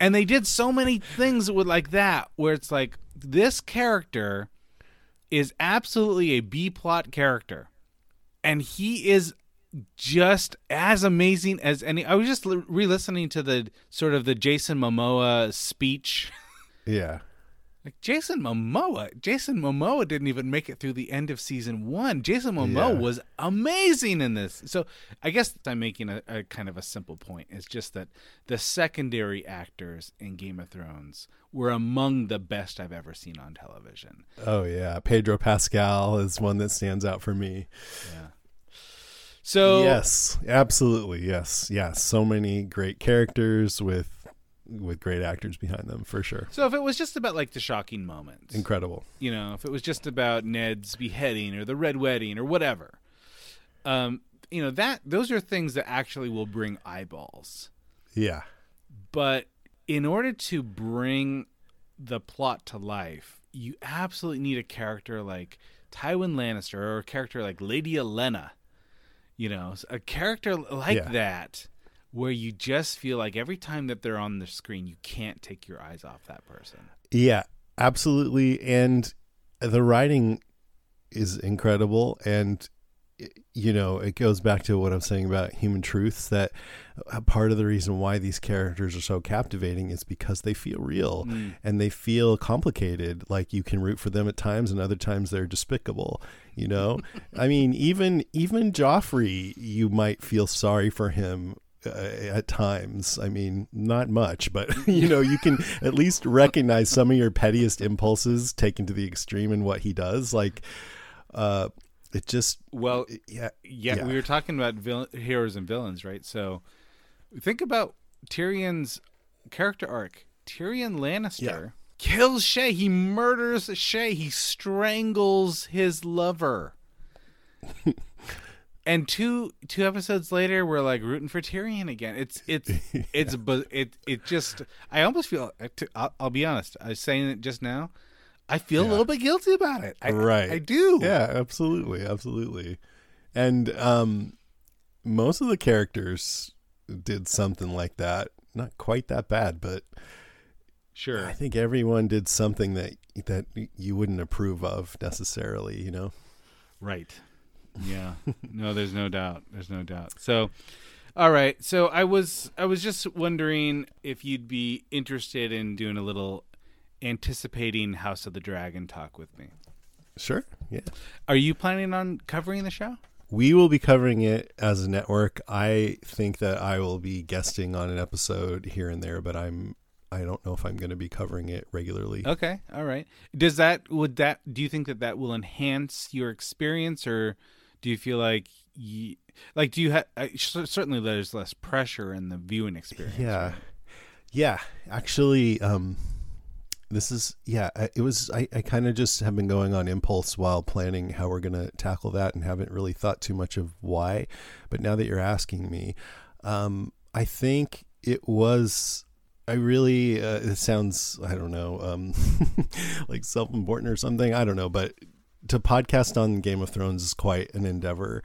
and they did so many things with like that where it's like this character is absolutely a B plot character and he is just as amazing as any. I was just re-listening to the sort of the Jason Momoa speech. Yeah. Like Jason Momoa, Jason Momoa didn't even make it through the end of season one. Jason Momoa Yeah. was amazing in this. So I guess I'm making a, a kind of a simple point. It's just that the secondary actors in Game of Thrones were among the best I've ever seen on television. Oh yeah, Pedro Pascal is one that stands out for me. So yes, absolutely, yes, yes. So many great characters with with great actors behind them for sure. So if it was just about like the shocking moments, Incredible. you know, if it was just about Ned's beheading or the red wedding or whatever, um, you know that those are things that actually will bring eyeballs. Yeah. But in order to bring the plot to life, you absolutely need a character like Tywin Lannister or a character like Lady Olenna. You know, a character like Yeah. that where you just feel like every time that they're on the screen, you can't take your eyes off that person. Yeah, absolutely. And the writing is incredible. And, you know, it goes back to what I'm saying about human truths that a part of the reason why these characters are so captivating is because they feel real Mm. and they feel complicated. Like you can root for them at times and other times they're despicable, you know? I mean, even, even Joffrey, you might feel sorry for him uh, at times. I mean, not much, but you know, you can at least recognize some of your pettiest impulses taken to the extreme in what he does. Like, uh, it just Well, yeah, yeah, yeah. we were talking about vil- heroes and villains, right? So think about Tyrion's character arc. Tyrion Lannister Yeah. kills Shae. He murders Shae. He strangles his lover. and two two episodes later, we're like rooting for Tyrion again. It's it's it's bu- it it just. I almost feel. I'll, I'll be honest. I was saying it just now. I feel a little bit guilty about it. I, right. I do. Yeah, absolutely, absolutely. And um, most of the characters did something like that. Not quite that bad, but Sure. I think everyone did something that that you wouldn't approve of necessarily. You know. Right. Yeah. no, there's no doubt. There's no doubt. So, all right. So I was I was just wondering if you'd be interested in doing a little anticipating House of the Dragon talk with me. Sure. Yeah. Are you planning on covering the show? We will be covering it as a network. I think that I will be guesting on an episode here and there, but I'm I don't know if I'm going to be covering it regularly. Okay. All right. Does that would that do you think that that will enhance your experience or do you feel like you, like do you have certainly there's less pressure in the viewing experience. Yeah. right? Yeah, actually um this is yeah, it was I I kind of just have been going on impulse while planning how we're going to tackle that and haven't really thought too much of why. But now that you're asking me, um I think it was I really uh, it sounds I don't know um, like self important or something I don't know, but to podcast on Game of Thrones is quite an endeavor,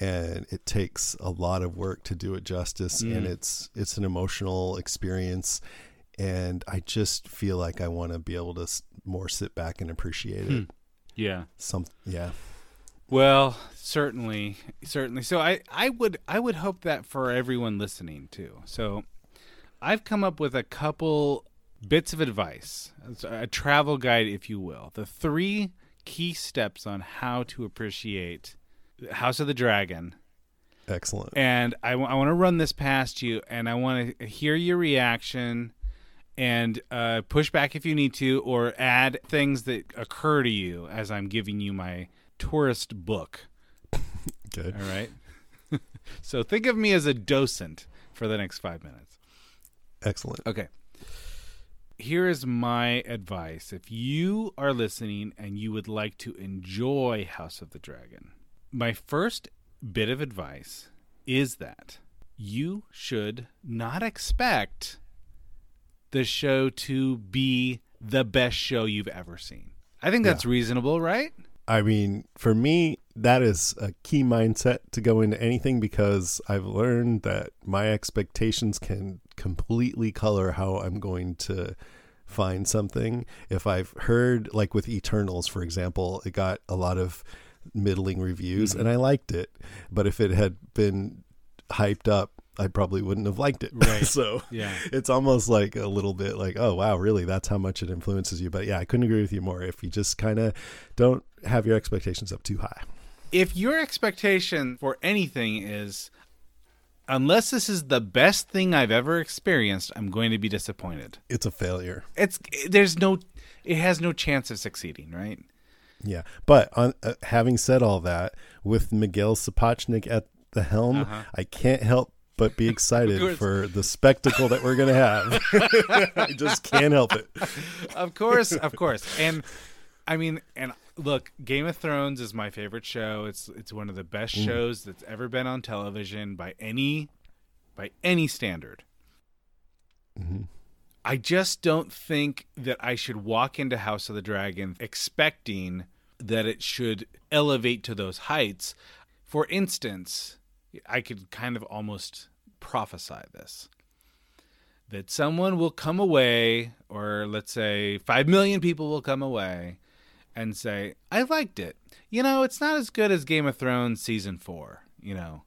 and it takes a lot of work to do it justice, mm. and it's it's an emotional experience, and I just feel like I want to be able to more sit back and appreciate it. Hmm. Yeah. Some yeah. Well, certainly, certainly. So I, I would, I would hope that for everyone listening too. So, I've come up with a couple bits of advice, a travel guide, if you will. The three key steps on how to appreciate House of the Dragon. Excellent. And I, w- I want to run this past you, and I want to hear your reaction and uh, push back if you need to, or add things that occur to you as I'm giving you my tourist book. Good. All right. so think of me as a docent for the next five minutes. Excellent. Okay. Here is my advice. If you are listening and you would like to enjoy House of the Dragon, my first bit of advice is that you should not expect the show to be the best show you've ever seen. I think that's yeah. reasonable, right? I mean, for me, that is a key mindset to go into anything because I've learned that my expectations can completely color how I'm going to find something. If I've heard, like with Eternals, for example, it got a lot of middling reviews mm-hmm. and I liked it. But if it had been hyped up I probably wouldn't have liked it. Right. so yeah, it's almost like a little bit like, oh wow, really? That's how much it influences you. But yeah, I couldn't agree with you more. If you just kind of don't have your expectations up too high. If your expectation for anything is, unless this is the best thing I've ever experienced, I'm going to be disappointed. It's a failure. It's there's no, it has no chance of succeeding, right? Yeah, but on uh, having said all that, with Miguel Sapochnik at the helm, uh-huh. I can't help but be excited for the spectacle that we're going to have. I just can't help it. Of course, of course. And I mean, and look, Game of Thrones is my favorite show. It's it's one of the best mm. shows that's ever been on television by any by any standard. Mm-hmm. I just don't think that I should walk into House of the Dragon expecting that it should elevate to those heights. For instance, I could kind of almost prophesy this that someone will come away, or let's say 5 million people will come away and say, I liked it. You know, it's not as good as Game of Thrones season four, you know.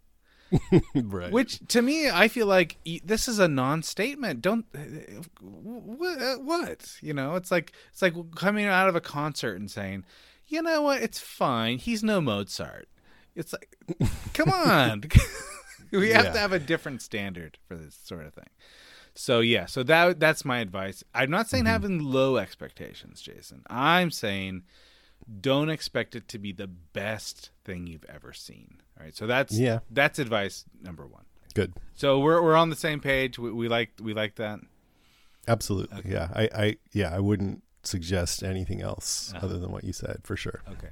right. Which to me, I feel like this is a non-statement. Don't what, uh, what? You know, it's like it's like coming out of a concert and saying, "You know what? It's fine. He's no Mozart." It's like, come on. we have yeah. to have a different standard for this sort of thing. So yeah, so that that's my advice. I'm not saying mm-hmm. having low expectations, Jason. I'm saying don't expect it to be the best thing you've ever seen. All right. So that's yeah. that's advice number 1. Good. So we're we're on the same page. We, we like we like that. Absolutely. Okay. Yeah. I I yeah, I wouldn't suggest anything else uh-huh. other than what you said for sure. Okay.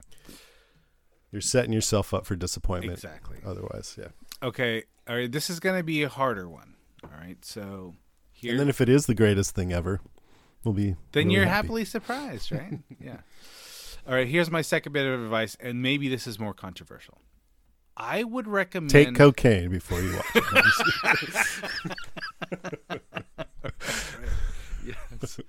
You're setting yourself up for disappointment. Exactly. Otherwise, yeah. Okay. All right. This is going to be a harder one. All right. So here. And then if it is the greatest thing ever, we'll be. Then really you're happy. happily surprised, right? yeah. All right. Here's my second bit of advice, and maybe this is more controversial. I would recommend take cocaine before you watch it. yes.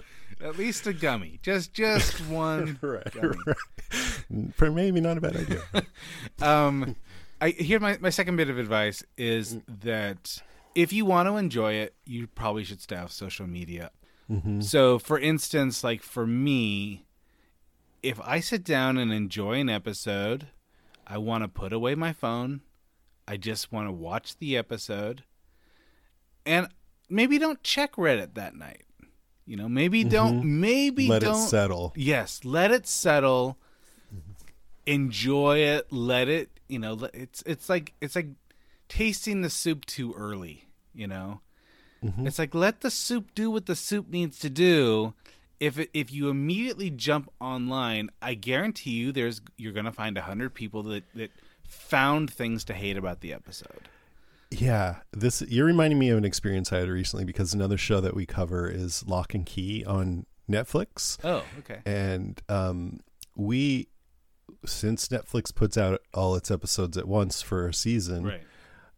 At least a gummy. Just just one right, gummy. Right. For maybe not a bad idea. um I here my, my second bit of advice is that if you want to enjoy it, you probably should stay off social media. Mm-hmm. So for instance, like for me, if I sit down and enjoy an episode, I want to put away my phone. I just want to watch the episode. And maybe don't check Reddit that night. You know, maybe mm-hmm. don't maybe let don't it settle. Yes, let it settle. Enjoy it. Let it. You know, it's it's like it's like tasting the soup too early. You know, mm-hmm. it's like let the soup do what the soup needs to do. If it, if you immediately jump online, I guarantee you, there's you're gonna find a hundred people that that found things to hate about the episode. Yeah, this you're reminding me of an experience I had recently because another show that we cover is Locke and Key on Netflix. Oh, okay. And um, we, since Netflix puts out all its episodes at once for a season, Right.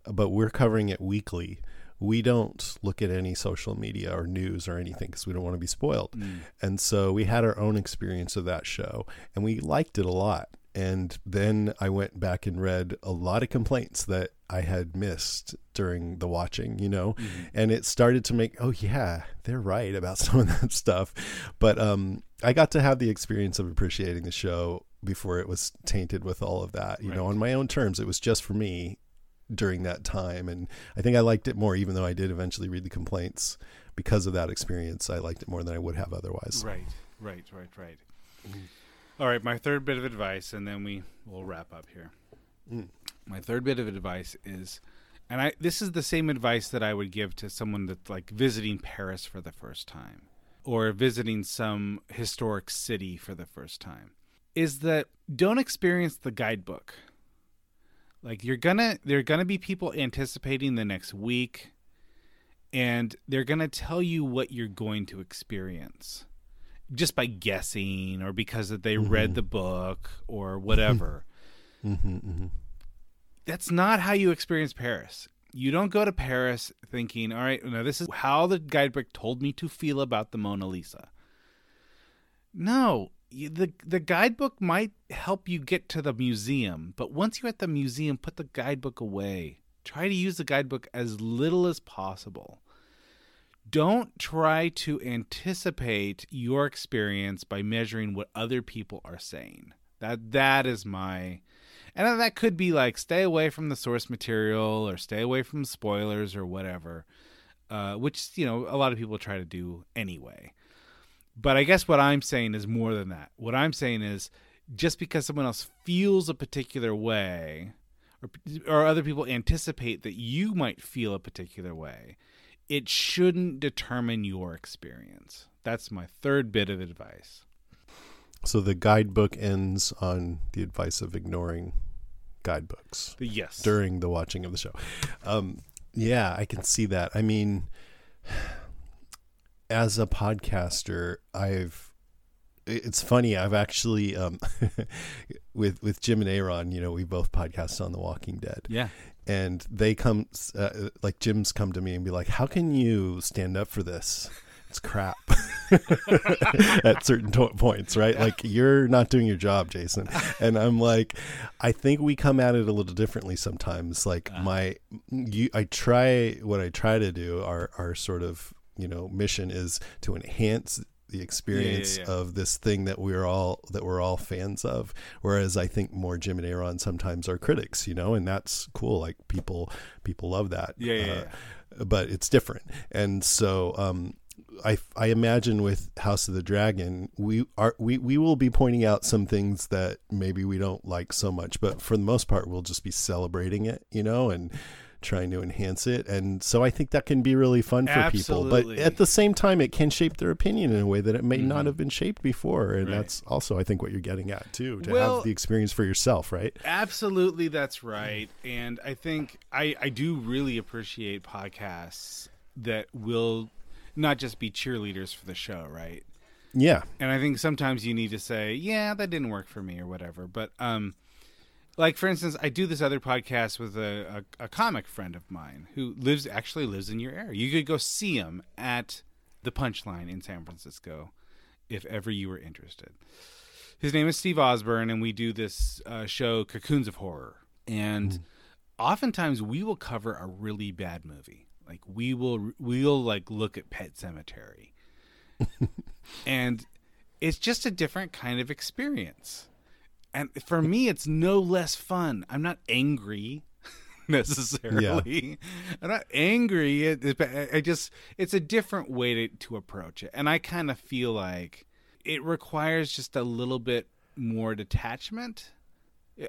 but we're covering it weekly. We don't look at any social media or news or anything because we don't want to be spoiled. Mm. And so we had our own experience of that show and we liked it a lot. And then I went back and read a lot of complaints that I had missed during the watching, you know, and it started to make, oh, yeah, they're right about some of that stuff. But um, I got to have the experience of appreciating the show before it was tainted with all of that, you know, on my own terms. It was just for me during that time. And I think I liked it more, even though I did eventually read the complaints because of that experience. I liked it more than I would have otherwise. Right, right, right, right. All right, my third bit of advice, and then we will wrap up here. Hmm. My third bit of advice is, and I this is the same advice that I would give to someone that's like visiting Paris for the first time, or visiting some historic city for the first time, is that don't experience the guidebook. Like you're gonna, there are gonna be people anticipating the next week, and they're gonna tell you what you're going to experience just by guessing or because that they mm-hmm. read the book or whatever. Mm-hmm, mm-hmm. That's not how you experience Paris. You don't go to Paris thinking, all right, now this is how the guidebook told me to feel about the Mona Lisa. No, you- the the guidebook might help you get to the museum, but once you're at the museum, put the guidebook away. Try to use the guidebook as little as possible don't try to anticipate your experience by measuring what other people are saying. That that is my and that could be like stay away from the source material or stay away from spoilers or whatever. Uh, which, you know, a lot of people try to do anyway. But I guess what I'm saying is more than that. What I'm saying is just because someone else feels a particular way or, or other people anticipate that you might feel a particular way, it shouldn't determine your experience. That's my third bit of advice. So the guidebook ends on the advice of ignoring guidebooks Yes. during the watching of the show. Um, yeah, I can see that. I mean, as a podcaster, I've it's funny. I've actually um, with with Jim and Aaron. You know, we both podcast on The Walking Dead. Yeah. And they come uh, like Jim's come to me and be like, "How can you stand up for this? It's crap." At certain to- points, right? Like you're not doing your job, Jason. And I'm like, I think we come at it a little differently sometimes. Like my, you, I try what I try to do. Our our sort of you know mission is to enhance the experience yeah. of this thing that we're all that we're all fans of. Whereas i think more jim and aaron sometimes are critics you know and that's cool like people people love that Yeah, yeah, uh, but it's different. And so um I, I imagine with House of the Dragon, we are we, we will be pointing out some things that maybe we don't like so much, but for the most part, we'll just be celebrating it, you know, and trying to enhance it. And so I think that can be really fun for people. But at the same time, it can shape their opinion in a way that it may not have been shaped before. And Right. that's also, I think, what you're getting at too, to Well- have the experience for yourself, right? Absolutely, that's right. And I think I, I do really appreciate podcasts that will not just be cheerleaders for the show, right? Yeah. And I think sometimes you need to say, yeah, that didn't work for me or whatever. But, um, like for instance, I do this other podcast with a, a, a comic friend of mine who lives actually lives in your area. You could go see him at the Punchline in San Francisco, if ever you were interested. His name is Steve Osborne, and we do this uh, show, Cocoons of Horror. And oftentimes we will cover a really bad movie. Like we will we'll like look at Pet Sematary. and it's just a different kind of experience. And for me it's no less fun. I'm not angry necessarily. I'm not angry. It- it- I I just it's a different way to, to approach it. And I kind of feel like it requires just a little bit more detachment.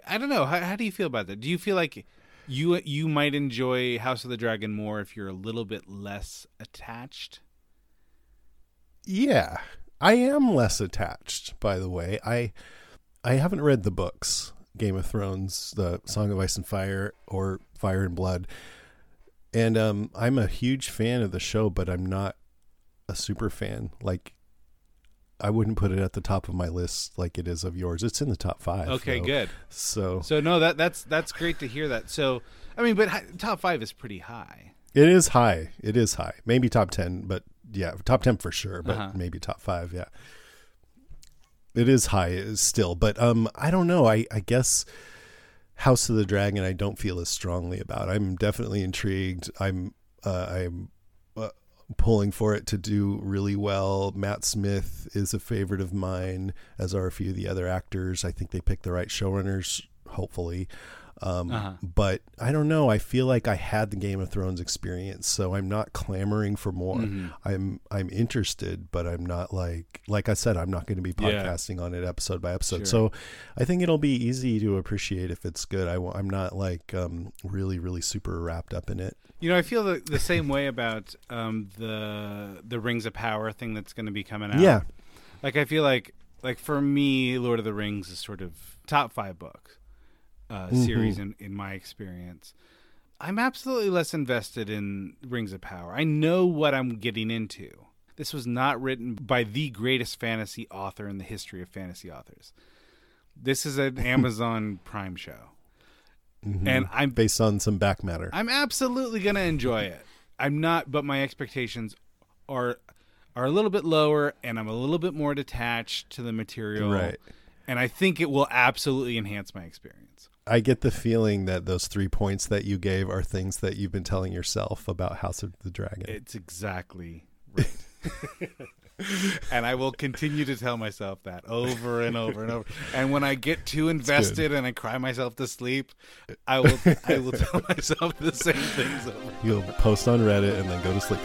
I don't know. How, how do you feel about that? Do you feel like you you might enjoy House of the Dragon more if you're a little bit less attached? Yeah, I am less attached. By the way, I I haven't read the books, Game of Thrones, the Song of Ice and Fire, or Fire and Blood. and um, I'm a huge fan of the show, but I'm not a super fan. Like, I wouldn't put it at the top of my list like it is of yours. It's in the top five. Okay, though. good. So So no, that that's that's great to hear that. So I mean, but hi- top five is pretty high. it is high. It is high. Maybe top ten, but yeah, top ten for sure. But Uh-huh. maybe top five. Yeah, it is high still. But um, I don't know. I I guess House of the Dragon. I don't feel as strongly about. I'm definitely intrigued. I'm uh, I'm uh, pulling for it to do really well. Matt Smith is a favorite of mine, as are a few of the other actors. I think they picked the right showrunners. Hopefully. Um, Uh-huh. But I don't know. I feel like I had the Game of Thrones experience, so I'm not clamoring for more. Mhm. I'm I'm interested, but I'm not like like I said. I'm not going to be Yeah. podcasting on it episode by episode. Sure. So I think it'll be easy to appreciate if it's good. I, am not like um, really really super wrapped up in it. You know, I feel the, the same way about um, the the Rings of Power thing that's going to be coming out. Yeah. like I feel like like for me, Lord of the Rings is sort of top five book uh, Mhm. series in in my experience. I'm absolutely less invested in Rings of Power. I know what I'm getting into. This was not written by the greatest fantasy author in the history of fantasy authors. This is an Amazon Prime show. Mhm. And I'm based on some back matter. I'm absolutely gonna enjoy it. I'm not, but my expectations are are a little bit lower, and I'm a little bit more detached to the material. Right. And I think it will absolutely enhance my experience. I get the feeling that those three points that you gave are things that you've been telling yourself about House of the Dragon. It's exactly right. and I will continue to tell myself that over and over and over. And when I get too invested and I cry myself to sleep, I will I will tell myself the same things over. You'll post on Reddit and then go to sleep.